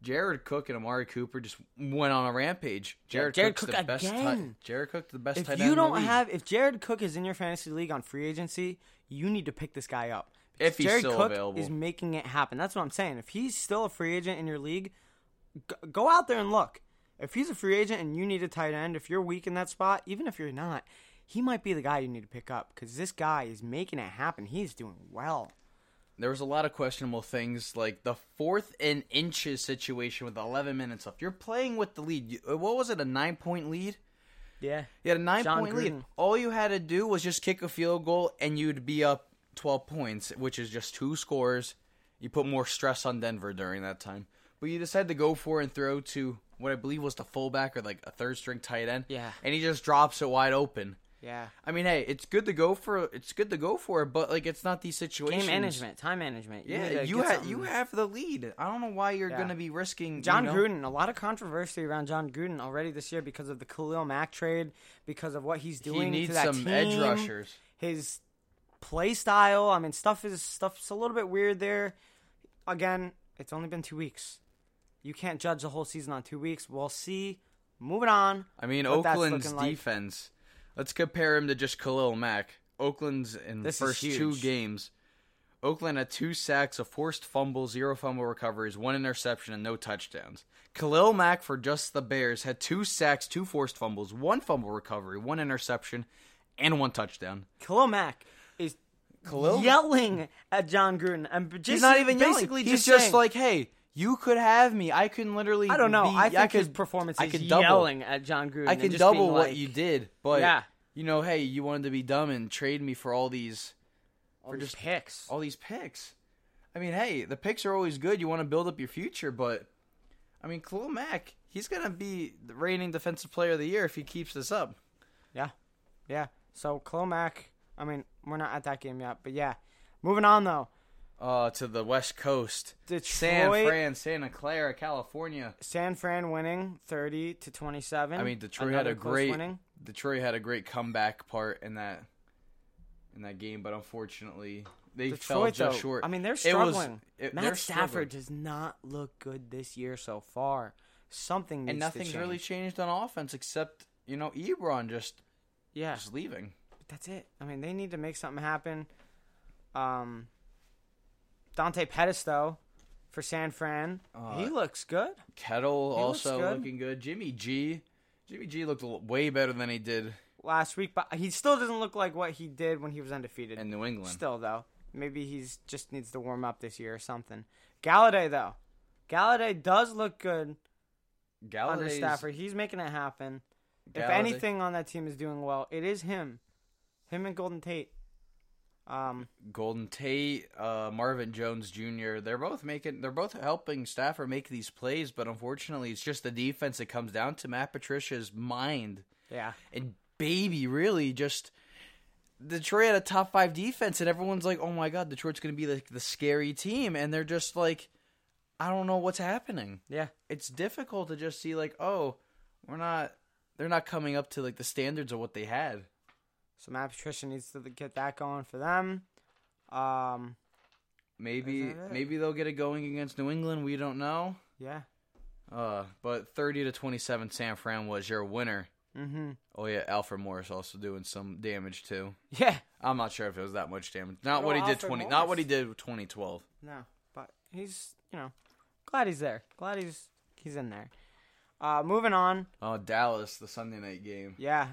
Jared Cook and Amari Cooper just went on a rampage. Jared, Jared Cook's Cook the best. again. Tight, Jared Cook the best. If tight you end in the don't have, if Jared Cook is in your fantasy league on free agency, you need to pick this guy up. If he's Jared still Cook available. is making it happen. That's what I'm saying. If he's still a free agent in your league, go out there and look. If he's a free agent and you need a tight end, if you're weak in that spot, even if you're not, he might be the guy you need to pick up because this guy is making it happen. He's doing well. there was a lot of questionable things, like the fourth and inches situation with 11 minutes left. You're playing with the lead. Uh, What was it? A nine point lead. Yeah. You had a nine John point lead. All you had to do was just kick a field goal, and you'd be up 12 points, which is just two scores. You put more stress on Denver during that time. But you decided to go for and throw to what I believe was the fullback or like a third string tight end. Yeah. And he just drops it wide open. Yeah. I mean, hey, it's good to go for it's good to go for it, but like it's not these situations. Game management, time management. You Yeah, you have you have the lead. I don't know why you're Yeah. gonna be risking John you know, Gruden, a lot of controversy around John Gruden already this year because of the Khalil Mack trade, because of what he's doing. He needs to that some team, edge rushers. His play style, I mean, stuff is stuff's a little bit weird there. Again, it's only been two weeks. You can't judge the whole season on two weeks. We'll see. Moving on. I mean, Oakland's defense. like. Let's compare him to just Khalil Mack. Oakland's in This the is first two games. Oakland had two sacks, a forced fumble, zero fumble recoveries, one interception, and no touchdowns. Khalil Mack for just the Bears had two sacks, two forced fumbles, one fumble recovery, one interception, and one touchdown. Khalil Mack is Khalil- yelling at John Gruden. And just He's not even yelling. basically He's just, just saying- like, "Hey, you could have me. I can literally. I don't know. be- I think could, his performance I is could double. yelling at John Gruden. I can double what like, you did, but Yeah. you know, hey, you wanted to be dumb and trade me for all these for just- just picks. all these picks. I mean, hey, the picks are always good. You want to build up your future, but I mean, Khalil Mack, he's gonna be the reigning defensive player of the year if he keeps this up. Yeah, yeah. So Khalil Mack. I mean, we're not at that game yet, but yeah. Moving on though. Uh, to the West Coast, Detroit, San Fran, Santa Clara, California. San Fran winning thirty to twenty-seven. I mean, Detroit had a great winning. Detroit had a great comeback part in that in that game, but unfortunately they fell just though, short. I mean, they're It was- struggling. it- Matt they're Stafford struggling. does not look good this year so far. Something needs and nothing's really changed on offense except you know Ebron just yeah. just leaving. But that's it. I mean, they need to make something happen. Um, Dante Pettis though, for San Fran, Uh, he looks good. Kittle He also good. looking good. Jimmy G, Jimmy G looked way better than he did last week, but he still doesn't look like what he did when he was undefeated. in New England. Still though, maybe he's just needs to warm up this year or something. Golladay though, Golladay does look good under Golladay's- Stafford. He's making it happen. If anything on that team is doing well, it is him, him and Golden Tate. Um, Golden Tate, uh, Marvin Jones Jr. They're both making. They're both helping Stafford make these plays, but unfortunately, it's just the defense that comes down to Matt Patricia's mind yeah, and baby. Really, just Detroit had a top five defense, and everyone's like, "Oh my god, Detroit's going to be like the scary team," and they're just like, "I don't know what's happening." yeah, It's difficult to just see like, "Oh, we're not." They're not coming up to like the standards of what they had. So Matt Patricia needs to get that going for them. Um, Maybe Is that it? maybe they'll get it going against New England. We don't know. yeah. Uh, but 30 to 27 San Fran was your winner. Mm-hmm. Oh yeah, Alfred Morris also doing some damage too. Yeah. I'm not sure if it was that much damage. Not what he did Alfred 20 not what he did with 2012. No, but he's you know glad he's there. Glad he's he's in there. Uh, moving on. Oh, Dallas, the Sunday night game. Yeah,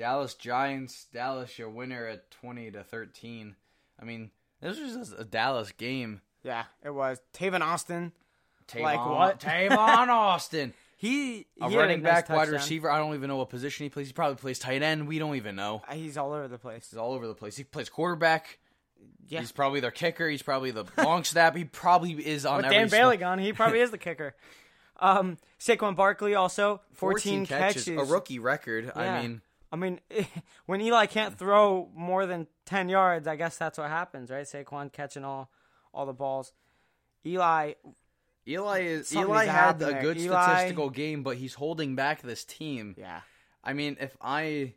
Dallas Giants, Dallas your winner at 20 to 13. I mean, this was just a Dallas game. yeah. It was Tavon Austin. Tavon, Like what? Tavon Austin. He, A he running nice back, wide touchdown. receiver. I don't even know what position he plays. He probably plays tight end. We don't even know. Uh, He's all over the place. He's all over the place. He plays quarterback. Yeah. He's probably their kicker. He's probably the long snap. He probably is on With every Dan snap. Bailey gone, he probably is the kicker. Um, Saquon Barkley also 14, catches. a rookie record. Yeah. I mean, I mean, when Eli can't throw more than ten yards, I guess that's what happens, right? Saquon catching all all the balls. Eli, Eli is Eli had a good Eli- statistical game, but he's holding back this team. yeah, I mean, if I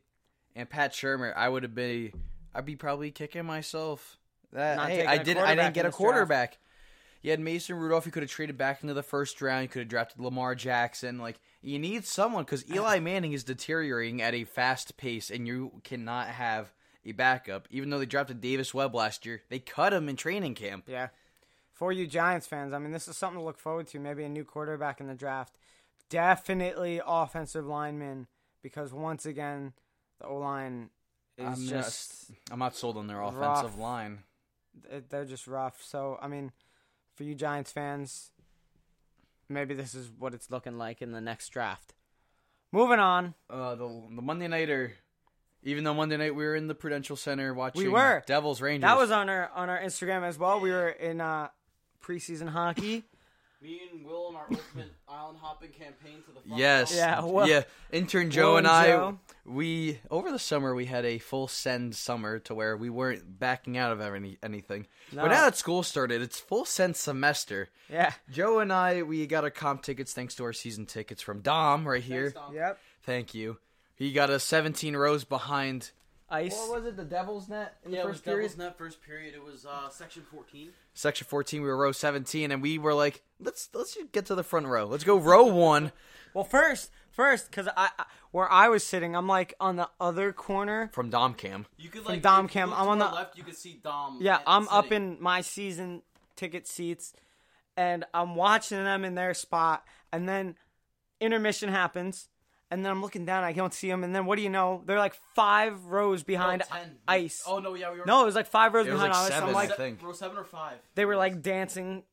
and Pat Shurmur, I would have been, I'd be probably kicking myself. That hey, I didn't, I didn't get a quarterback. draft. You had Mason Rudolph. You could have traded back into the first round. You could have drafted Lamar Jackson. Like you need someone because Eli Manning is deteriorating at a fast pace, and you cannot have a backup. Even though they drafted Davis Webb last year, they cut him in training camp. yeah. For you Giants fans, I mean, this is something to look forward to. Maybe a new quarterback in the draft. Definitely offensive lineman because once again, the O line is I'm just not, I'm not sold on their rough. offensive line. it- they're just rough. So I mean, for you Giants fans, maybe this is what it's looking like in the next draft. Moving on, Uh, the the Monday nighter. Even though Monday night we were in the Prudential Center watching were. Devils Rangers. that was on our on our Instagram as well. We were in uh, preseason hockey. Me and Will on our ultimate island hopping campaign to the front Yes. row. Yeah, well- yeah. Intern Joe Will and and I, Joe. We over the summer we had a full send summer to where we weren't backing out of any anything. No. But now that school started, it's full send semester. Yeah. Joe and I, we got our comp tickets thanks to our season tickets from Dom right here. Thanks, Dom. Yep. Thank you. He got us 17 rows behind. Ice. What was it? The Devil's Net in Yeah, the it was first period. Devil's Net first period. It was uh, section 14. Section 14, we were row 17, and we were like, let's let's get to the front row. Let's go row one. Well, first, first, because I, I where I was sitting, I'm like on the other corner. from Dom Cam. You could From like Dom Cam, I'm on the the- left. You could see Dom. Yeah, I'm up in my season ticket seats, and I'm watching them in their spot, and then intermission happens, and then I'm looking down, I don't see them, and then what do you know? They're like five rows No, behind 10. ice. Oh no, yeah, we were. No, it was like five rows It was behind like us. seven, I'm like, se- think. row seven or five. they were like dancing,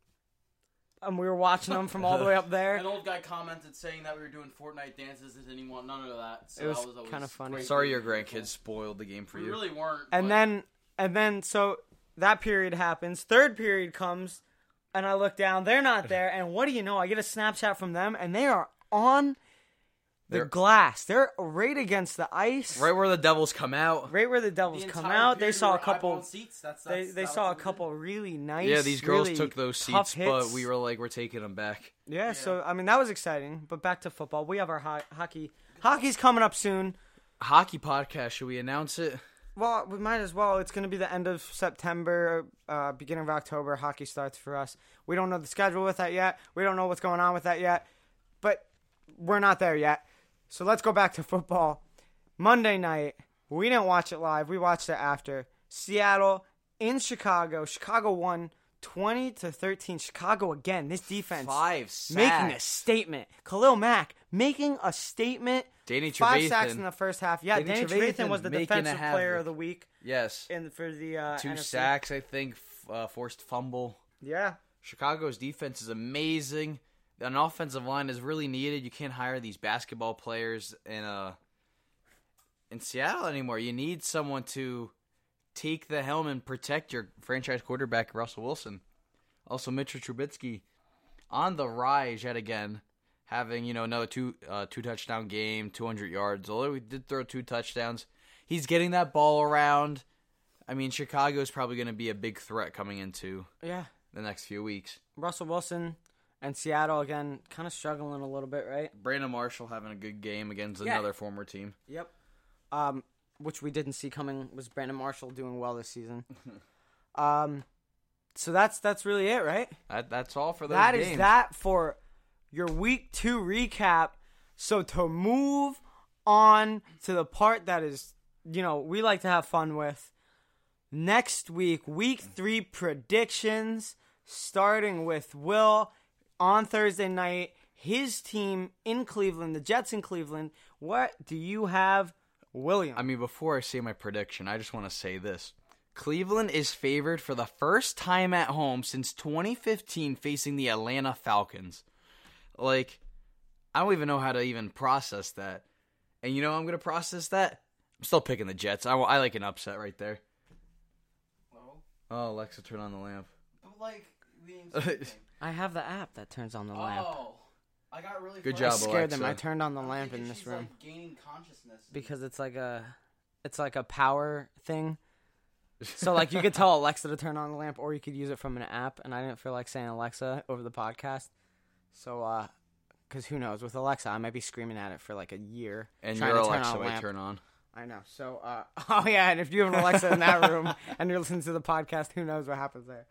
and we were watching them from all the way up there. An old guy commented saying that we were doing Fortnite dances and didn't want none of that. So It was that was always kinda funny. great Sorry, your grandkids spoiled the game for We you. really weren't. And but- then, and then, so that period happens. Third period comes, and I look down. They're not there. And what do you know? I get a Snapchat from them, and they are on the They're- glass. They're right against the ice, Right where the Devils come out. right where the the Devils come out. They saw a couple. Seats. That's, They that's, they that's saw a what we couple really nice. Yeah, these girls really took those tough seats, but we were like, we're taking them back. Yeah, so I mean that was exciting. But back to football. We have our ho- hockey. Hockey's coming up soon. Hockey podcast. Should we announce it? Well, we might as well. It's going to be the end of September, uh, beginning of October. Hockey starts for us. We don't know the schedule with that yet. We don't know what's going on with that yet. But we're not there yet. So let's go back to football. Monday night, we didn't watch it live. We watched it after. Seattle in Chicago. Chicago won 20 to 13. Chicago again. This defense Five sacks. making a statement. Khalil Mack making a statement. Danny Five sacks in the first half. Yeah, Danny Danny Trevathan Trevathan was the defensive player of the week yes, And for the uh, two NFC. sacks. I think uh, forced fumble. Yeah, Chicago's defense is amazing. An offensive line is really needed. You can't hire these basketball players in uh in Seattle anymore. You need someone to take the helm and protect your franchise quarterback Russell Wilson. Also, Mitchell Trubisky on the rise yet again, having you know another two uh, two touchdown game, two hundred yards. Although he did throw two touchdowns, he's getting that ball around. I mean, Chicago is probably going to be a big threat coming into yeah. the next few weeks. Russell Wilson and Seattle again, kind of struggling a little bit, right? Brandon Marshall having a good game against Yeah. another former team. Yep. Um, which we didn't see coming was Brandon Marshall doing well this season. um, so that's that's really it, right? That, that's all for those That is that for your week two recap. So to move on to the part that is, you know, we like to have fun with. Next week, week three predictions, starting with Will on Thursday night. His team in Cleveland, the Jets in Cleveland. What do you have, William? I mean, before I say my prediction, I just want to say this. Cleveland is favored for the first time at home since 2015 facing the Atlanta Falcons. Like, I don't even know how to even process that. And you know how I'm going to process that? I'm still picking the Jets. I, I like an upset right there. Well, Oh, Alexa, turn on the lamp. but like the insane thing. I have the app that turns on the lamp. Oh, I got really. Good I job, frustrated. scared them. I Alexa. turned on the I'm lamp in this room. Like, gaining consciousness because it's like a it's like a power thing. So like you could tell Alexa to turn on the lamp or you could use it from an app and I didn't feel like saying Alexa over the podcast. So uh cuz who knows with Alexa I might be screaming at it for like a year And trying your to turn Alexa on a might lamp. turn on. I know. So uh oh yeah, and if you have an Alexa in that room and you're listening to the podcast, who knows what happens there.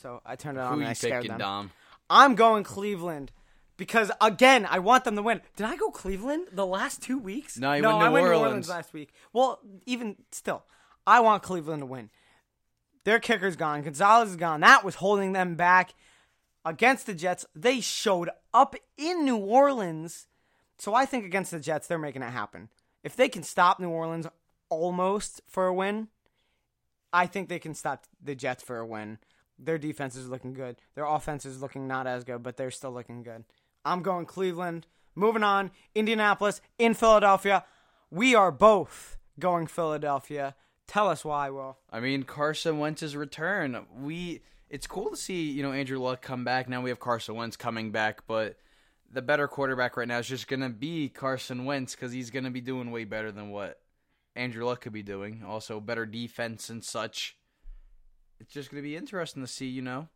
So I turned it on Who and I you scared picking, them. Dom? I'm going Cleveland. Because again, I want them to win. Did I go Cleveland the last two weeks? No, you no, went I New went New Orleans. Orleans last week. Well, even still, I want Cleveland to win. Their kicker's gone. Gonzalez is gone. That was holding them back against the Jets. They showed up in New Orleans. So I think against the Jets, they're making it happen. If they can stop New Orleans almost for a win, I think they can stop the Jets for a win. Their defense is looking good. Their offense is looking not as good, but they're still looking good. I'm going Cleveland. Moving on, Indianapolis in Philadelphia. We are both going Philadelphia. Tell us why, Will. I mean, Carson Wentz's return. We it's cool to see, you know, Andrew Luck come back. Now we have Carson Wentz coming back, but the better quarterback right now is just going to be Carson Wentz cuz he's going to be doing way better than what Andrew Luck could be doing. Also, better defense and such. It's just going to be interesting to see, you know.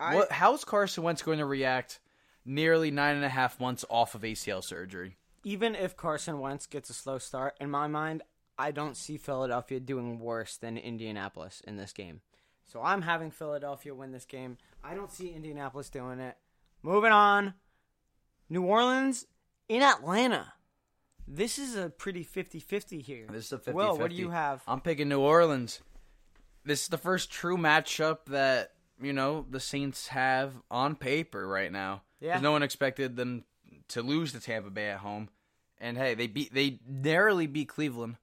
I- what how's Carson Wentz going to react nearly nine and a half months off of ACL surgery? Even if Carson Wentz gets a slow start, in my mind, I don't see Philadelphia doing worse than Indianapolis in this game. So I'm having Philadelphia win this game. I don't see Indianapolis doing it. Moving on. New Orleans in Atlanta. This is a pretty 50-50 here. This is a 50 Will, what do you have? I'm picking New Orleans. This is the first true matchup that, you know, the Saints have on paper right now. Yeah. no one expected them to lose to Tampa Bay at home. And hey, they beat they narrowly beat Cleveland.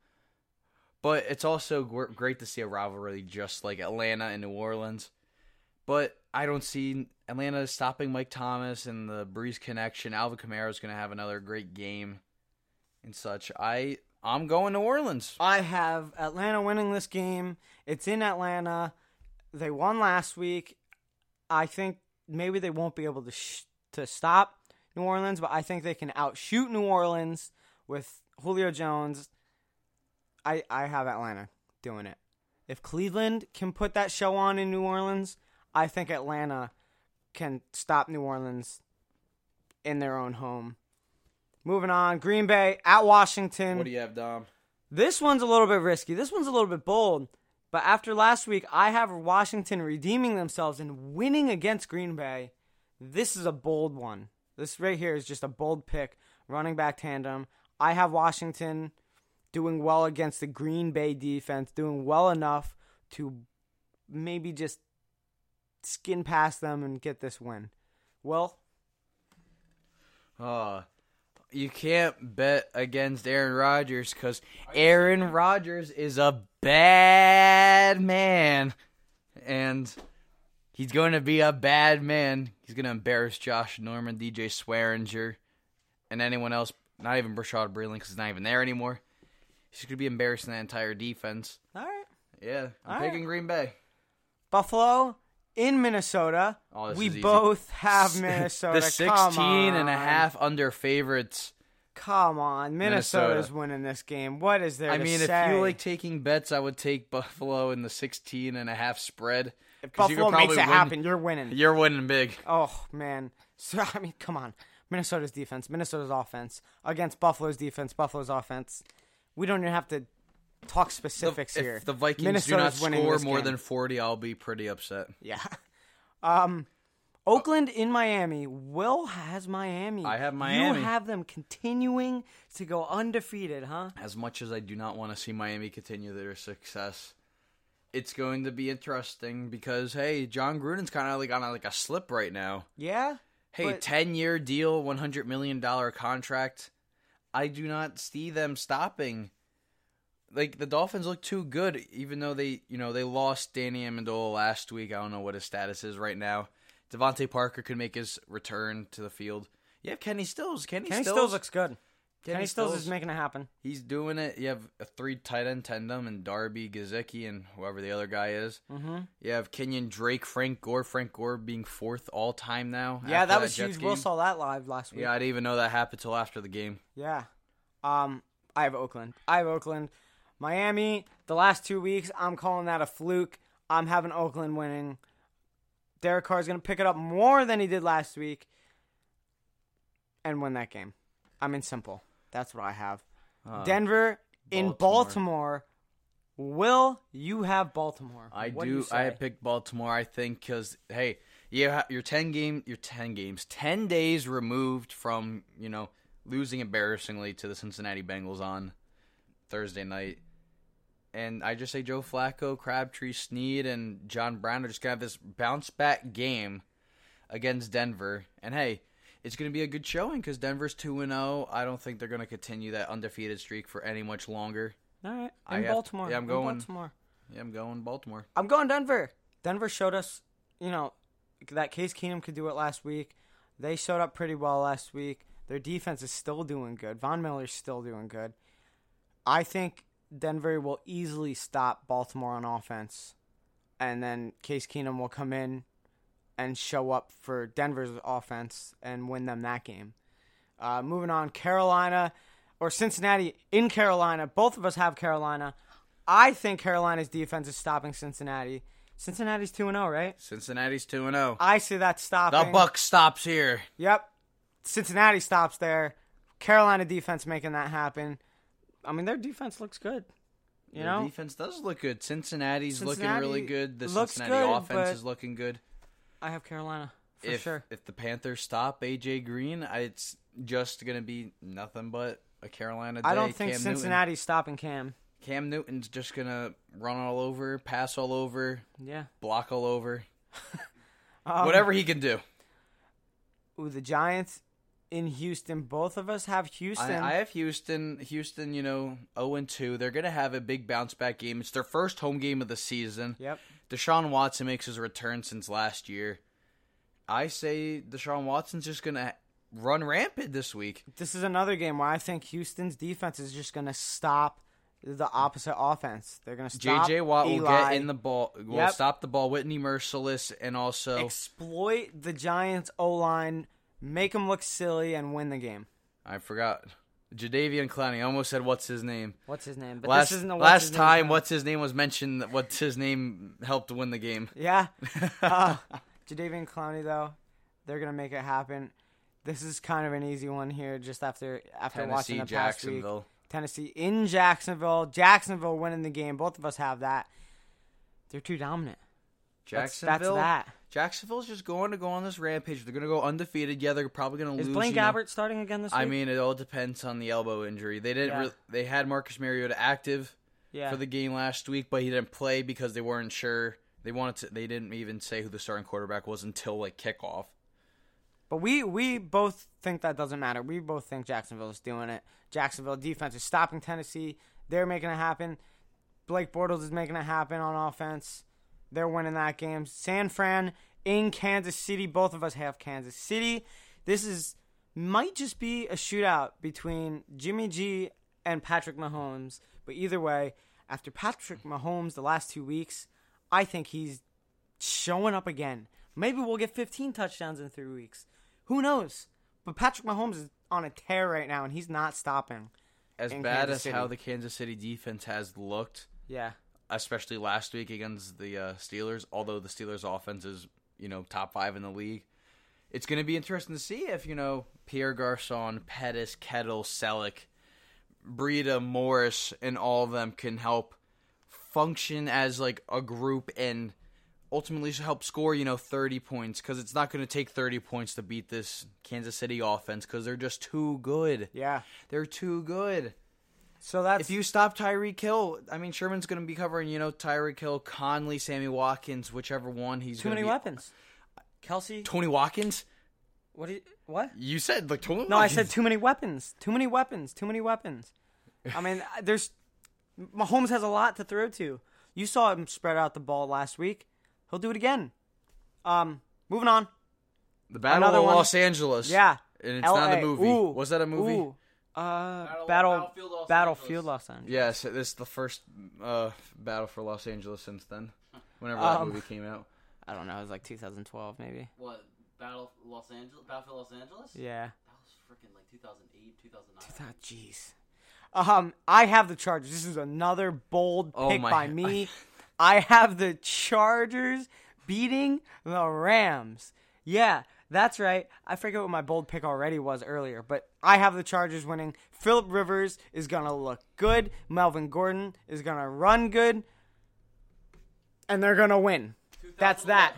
But it's also great to see a rivalry just like Atlanta and New Orleans. But I don't see Atlanta stopping Mike Thomas and the Brees connection. Alvin Kamara is going to have another great game and such. I I'm going New Orleans. I have Atlanta winning this game. It's in Atlanta. They won last week. I think maybe they won't be able to sh- to stop New Orleans, but I think they can outshoot New Orleans with Julio Jones. I I have Atlanta doing it. If Cleveland can put that show on in New Orleans, I think Atlanta can stop New Orleans in their own home. Moving on, Green Bay at Washington. What do you have, Dom? This one's a little bit risky. This one's a little bit bold. But after last week, I have Washington redeeming themselves and winning against Green Bay. This is a bold one. This right here is just a bold pick. Running back tandem. I have Washington doing well against the Green Bay defense, doing well enough to maybe just skin past them and get this win. Well, Uh, you can't bet against Aaron Rodgers because Aaron Rodgers is a bad man, and he's going to be a bad man. He's going to embarrass Josh Norman, DJ Swearinger, and anyone else. Not even Bashaud Breeland because he's not even there anymore. He's going to be embarrassing that entire defense. All right. Yeah, I'm All picking right. Green Bay. Buffalo in Minnesota. Oh, we both have Minnesota. The 16 and a half under favorites. Come on, Minnesota's Minnesota. winning this game. What is there I mean, say? if you like taking bets, I would take Buffalo in the 16 and a half spread. If Buffalo makes it win- happen, you're winning. You're winning big. Oh man. So I mean, come on. Minnesota's defense, Minnesota's offense against Buffalo's defense, Buffalo's offense. We don't even have to talk specifics if here. If the Vikings Minnesota's do not score more game. than 40, I'll be pretty upset. yeah. Um, Oakland in Miami. Will has Miami. I have Miami. You have them continuing to go undefeated, huh? As much as I do not want to see Miami continue their success, it's going to be interesting because hey, John Gruden's kind of like on a, like a slip right now. Yeah. Hey, But- 10 year deal, $100 million contract. I do not see them stopping. Like, the Dolphins look too good, even though they, you know, they lost Danny Amendola last week. I don't know what his status is right now. DeVante Parker could make his return to the field. You have Kenny Stills. Kenny, Kenny Stills, Stills looks good. Kenny Kenny Stills Stills. is making it happen. He's doing it. You have a three tight end tandem and Derby Gesicki and whoever the other guy is. Mm-hmm. You have Kenyon Drake, Frank Gore. Frank Gore being fourth all time now. Yeah, that was Jets huge. Will game. saw that live last week. Yeah, I didn't even know that happened till after the game. Yeah. Um, I have Oakland. I have Oakland. Miami, the last two weeks, I'm calling that a fluke. I'm having Oakland winning. Derek Carr is going to pick it up more than he did last week and win that game. I mean, simple. That's what I have. Uh, Denver in Baltimore. Baltimore. Will you have Baltimore? I What do. you I picked Baltimore. I think because hey, you ha- you're ten game. You're ten games. Ten days removed from you know losing embarrassingly to the Cincinnati Bengals on Thursday night. And I just say Joe Flacco, Crabtree, Snead, and John Brown are just gonna have this bounce back game against Denver. And hey, it's gonna be a good showing because Denver's two and zero. I don't think they're gonna continue that undefeated streak for any much longer. All right. I In have- Baltimore. yeah, I'm In going- Baltimore. Yeah, I'm going Baltimore. I'm going Denver. Denver showed us, you know, that Case Keenum could do it last week. They showed up pretty well last week. Their defense is still doing good. Von Miller's still doing good. I think Denver will easily stop Baltimore on offense, and then Case Keenum will come in and show up for Denver's offense and win them that game. Uh, moving on, Carolina or Cincinnati in Carolina. Both of us have Carolina. I think Carolina's defense is stopping Cincinnati. Cincinnati's 2 0, right? Cincinnati's two and zero. I see that stopping. The buck stops here. Yep. Cincinnati stops there. Carolina defense making that happen. I mean, their defense looks good. You Their know? defense does look good. Cincinnati's looking really good. The Cincinnati good, offense is looking good. I have Carolina for if sure. if the Panthers stop AJ Green, I- it's just gonna be nothing but a Carolina day. I don't think Cam Cincinnati's stopping Cam. Cam Newton's just gonna run all over, pass all over, Yeah. block all over, Um, whatever he can do. Ooh, the Giants in Houston. Both of us have Houston. I, I have Houston. Houston, you know, zero and two. They're gonna have a big bounce back game. It's their first home game of the season. yep. Deshaun Watson makes his return since last year. I say Deshaun Watson's just gonna run rampant this week. This is another game where I think Houston's defense is just going to stop the opposite offense. They're going to stop JJ Watt will get in the ball. Will Yep. stop the ball. Whitney Mercilus and also exploit the Giants O line, make them look silly, and win the game. I forgot Jadeveon Clowney. I almost said what's his name. What's his name? But last this isn't a what's last name time, time. what's his name was mentioned. What's his name helped win the game. Yeah. Uh, Jadeveon Clowney though, they're gonna make it happen. This is kind of an easy one here, just after after watching Tennessee, the past week. Tennessee in Jacksonville. Jacksonville winning the game. Both of us have that. They're too dominant. That's- Jacksonville. That's, that. Jacksonville's just going to go on this rampage. They're going to go undefeated. Yeah, they're probably going to Is lose. Blaine you know. Gabbert starting again this week? I mean, it all depends on the elbow injury. They didn't. Yeah. Re- they had Marcus Mariota active yeah. for the game last week, but he didn't play because they weren't sure. They wanted to. They didn't even say who the starting quarterback was until like kickoff. But we we both think that doesn't matter. We both think Jacksonville is doing it. Jacksonville defense is stopping Tennessee. They're making it happen. Blake Bortles is making it happen on offense. They're winning that game. San Fran in Kansas City. Both of us have Kansas City. This is might just be a shootout between Jimmy G and Patrick Mahomes. But either way, after Patrick Mahomes the last two weeks, I think he's showing up again. Maybe we'll get 15 touchdowns in three weeks. Who knows? But Patrick Mahomes is on a tear right now, and he's not stopping. As bad Kansas as City. how the Kansas City defense has looked, Yeah. Especially last week against the uh, Steelers, although the Steelers' offense is, you know, top five in the league, it's going to be interesting to see if, you know, Pierre Garcon, Pettis, Kittle, Selleck, Breida, Morris, and all of them can help function as, like, a group and ultimately help score, you know, 30 points because it's not going to take 30 points to beat this Kansas City offense because they're just too good. Yeah. They're too good. So that's If you stop Tyreek Hill, I mean Sherman's going to be covering, you know, Tyreek Hill, Conley, Sammy Watkins, whichever one he's too many be- weapons. Kelce, Tony Watkins? what? Do you, what? You said like Tony No, I said too many weapons. Too many weapons. Too many weapons. I mean, there's Mahomes has a lot to throw to. You saw him spread out the ball last week. He'll do it again. Um, moving on. the Battle another of one. Los Angeles. Yeah, And it's not a movie. Ooh. Was that a movie? Ooh. Uh, Battle- battle, Battlefield Los Battlefield Angeles. Los Angeles. Yes, this is the first uh, battle for Los Angeles since then. Whenever that Um, movie came out. I don't know. It was like 2012, maybe. What? Battle Los Angeles? Battlefield Los Angeles? Yeah. That was freaking like 2008, 2009. Ah, Jeez. Um, I have the Chargers. This is another bold Oh pick my- by me. I have the Chargers beating the Rams. Yeah, that's right. I forget what my bold pick already was earlier, but I have the Chargers winning. Philip Rivers is gonna look good. Melvin Gordon is gonna run good, and they're gonna win. That's that.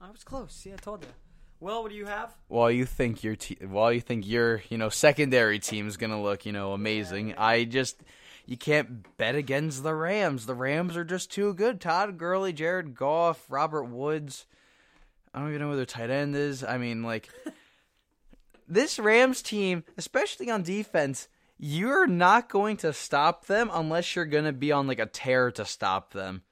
I was close. See, I told you. Well, what do you have? While you think your te- while you think your you know secondary team is gonna look you know amazing, I just you can't bet against the Rams. The Rams are just too good. Todd Gurley, Jared Goff, Robert Woods. I don't even know where their tight end is. I mean, like this Rams team, especially on defense, you're not going to stop them unless you're gonna be on like a tear to stop them.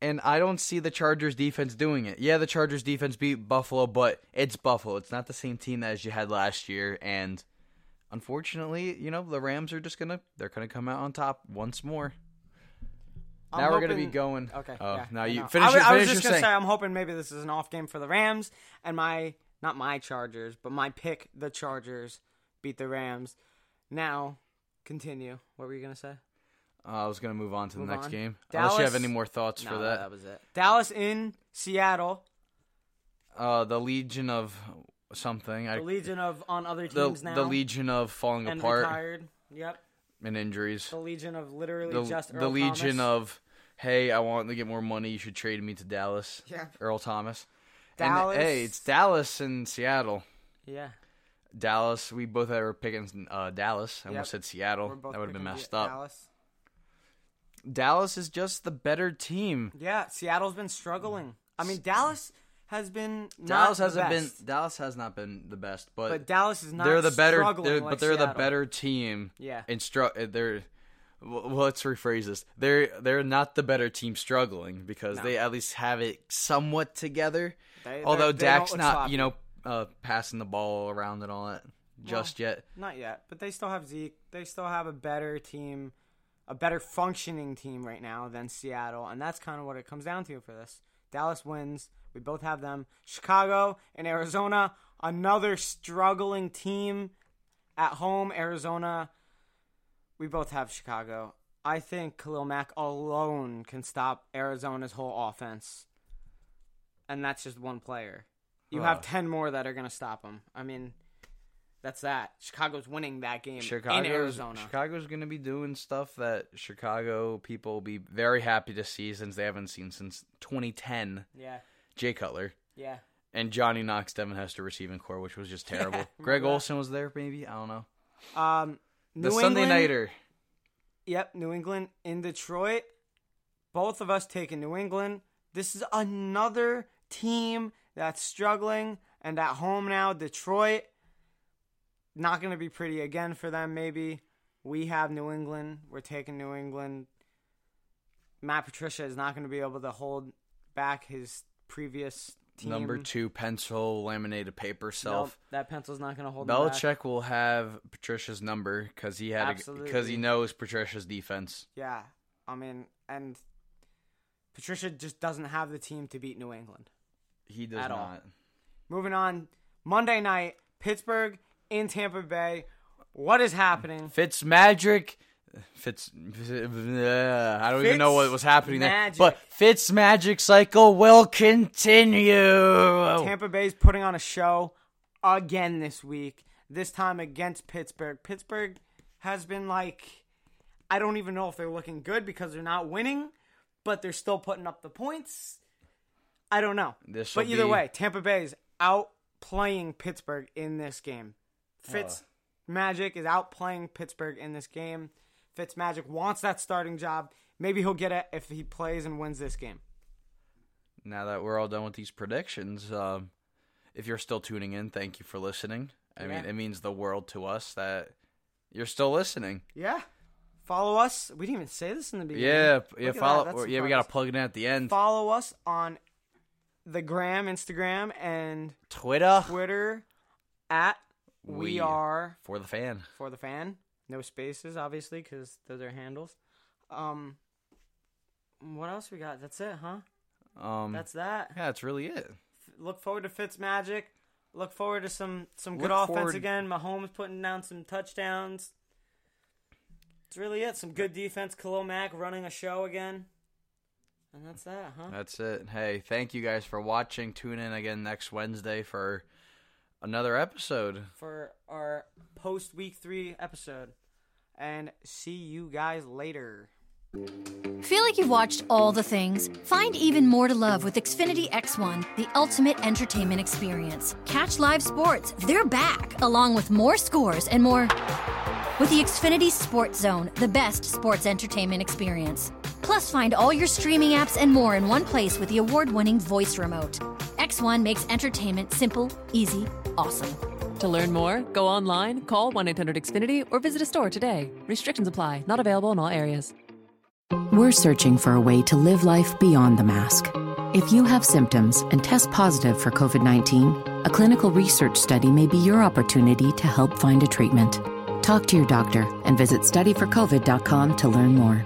And I don't see the Chargers defense doing it. Yeah, the Chargers defense beat Buffalo, but it's Buffalo. It's not the same team as you had last year. And unfortunately, you know, the Rams are just gonna they're gonna come out on top once more. I'm now we're gonna be going. Okay. Oh, yeah, now you finish. I, your, was- I was just gonna say I'm hoping maybe this is an off game for the Rams and my not my Chargers, but my pick the Chargers beat the Rams. Now, continue. What were you gonna say? Uh, I was gonna move on to the Move next on. game. Unless you have any more thoughts for that. that. was it. Dallas in Seattle. Uh, the Legion of something. I The Legion of on other the, teams now. the Legion of falling and apart retired. Yep. And injuries. The Legion of literally The, just the Legion Thomas. of hey, I want to get more money. You should trade me to Dallas. Yeah. Earl Thomas. Dallas. And, hey, it's Dallas and Seattle. Yeah. Dallas. We both were picking uh, Dallas. I Yep. almost said Seattle. We're both That would have been messed up. Dallas. Dallas is just the better team. Yeah, Seattle's been struggling. I mean, Dallas has been Dallas hasn't best, been. Dallas has not been the best, but, but Dallas is not. they're the better. struggling They're, like but they're the better team. Yeah. Instru- They're. Well, let's rephrase this. They're they're not the better team struggling because No. they at least have it somewhat together. They- Although they- Dak's not, sloppy. you know, uh, passing the ball around and all that just yet. Not yet, but they still have Zeke. They still have a better team, a better functioning team right now than Seattle, and that's kind of what it comes down to for this. Dallas wins. We both have them. Chicago and Arizona, another struggling team at home. Arizona, we both have Chicago. I think Khalil Mack alone can stop Arizona's whole offense, and that's just one player. You have ten more that are going to stop him. I mean, that's that. Chicago's winning that game in Chicago's Arizona. Chicago's going to be doing stuff that Chicago people will be very happy to see since they haven't seen since 2010. Yeah, Jay Cutler yeah. and Johnny Knox, Devin Hester receiving core, which was just terrible. Greg that? Olsen was there, maybe I don't know. Um, The New Sunday England- nighter. Yep, New England in Detroit. Both of us taking New England. This is another team that's struggling. And at home now, Detroit, not going to be pretty again for them, maybe. We have New England. We're taking New England. Matt Patricia is not going to be able to hold back his previous team. Number two pencil laminated paper Nope, self. that pencil's not going to hold. Belichick will have Patricia's number because he had because he knows Patricia's defense. Yeah, I mean, and Patricia just doesn't have the team to beat New England. He does At all. not. Moving on, Monday night, Pittsburgh in Tampa Bay. What is happening? Fitz Magic. Fitz. uh, I don't even know what was happening there. But Fitz Magic cycle will continue. Tampa Bay's putting on a show again this week. This time against Pittsburgh. Pittsburgh has been like, I don't even know if they're looking good because they're not winning, but they're still putting up the points. I don't know. This but either be- way, Tampa Bay Bay's outplaying Pittsburgh in this game. Fitz Magic is outplaying Pittsburgh in this game. Fitz Magic wants that starting job. Maybe he'll get it if he plays and wins this game. Now that we're all done with these predictions, um, if you're still tuning in, thank you for listening. I mean, it means the world to us that you're still listening. Yeah. Follow us. We didn't even say this in the beginning. Yeah, yeah. Follow. Yeah, we gotta plug it in at the end. follow us on the gram, Instagram, and Twitter Twitter at we, We. are for the fan. for the fan. No spaces, obviously, because those are handles. Um, what else we got? That's it, huh? Um, That's that. yeah, that's really it. Look forward to Fitz Magic. Look forward to some some good Look offense forward- again. Mahomes putting down some touchdowns. That's really it. Some good defense. Khalil Mack running a show again. And that's that, huh? That's it. Hey, thank you guys for watching. Tune in again next Wednesday for another episode. for our post week three episode. And see you guys later. Feel like you've watched all the things? Find even more to love with Xfinity X1, the ultimate entertainment experience. Catch live sports, they're back, along with more scores and more. With the Xfinity Sports Zone, the best sports entertainment experience. Plus, find all your streaming apps and more in one place with the award winning voice remote. X1 makes entertainment simple, easy, awesome. To learn more, go online, call 1 800 Xfinity, or visit a store today. Restrictions apply, not available in all areas. We're searching for a way to live life beyond the mask. If you have symptoms and test positive for COVID 19, a clinical research study may be your opportunity to help find a treatment. Talk to your doctor and visit studyforcovid.com to learn more.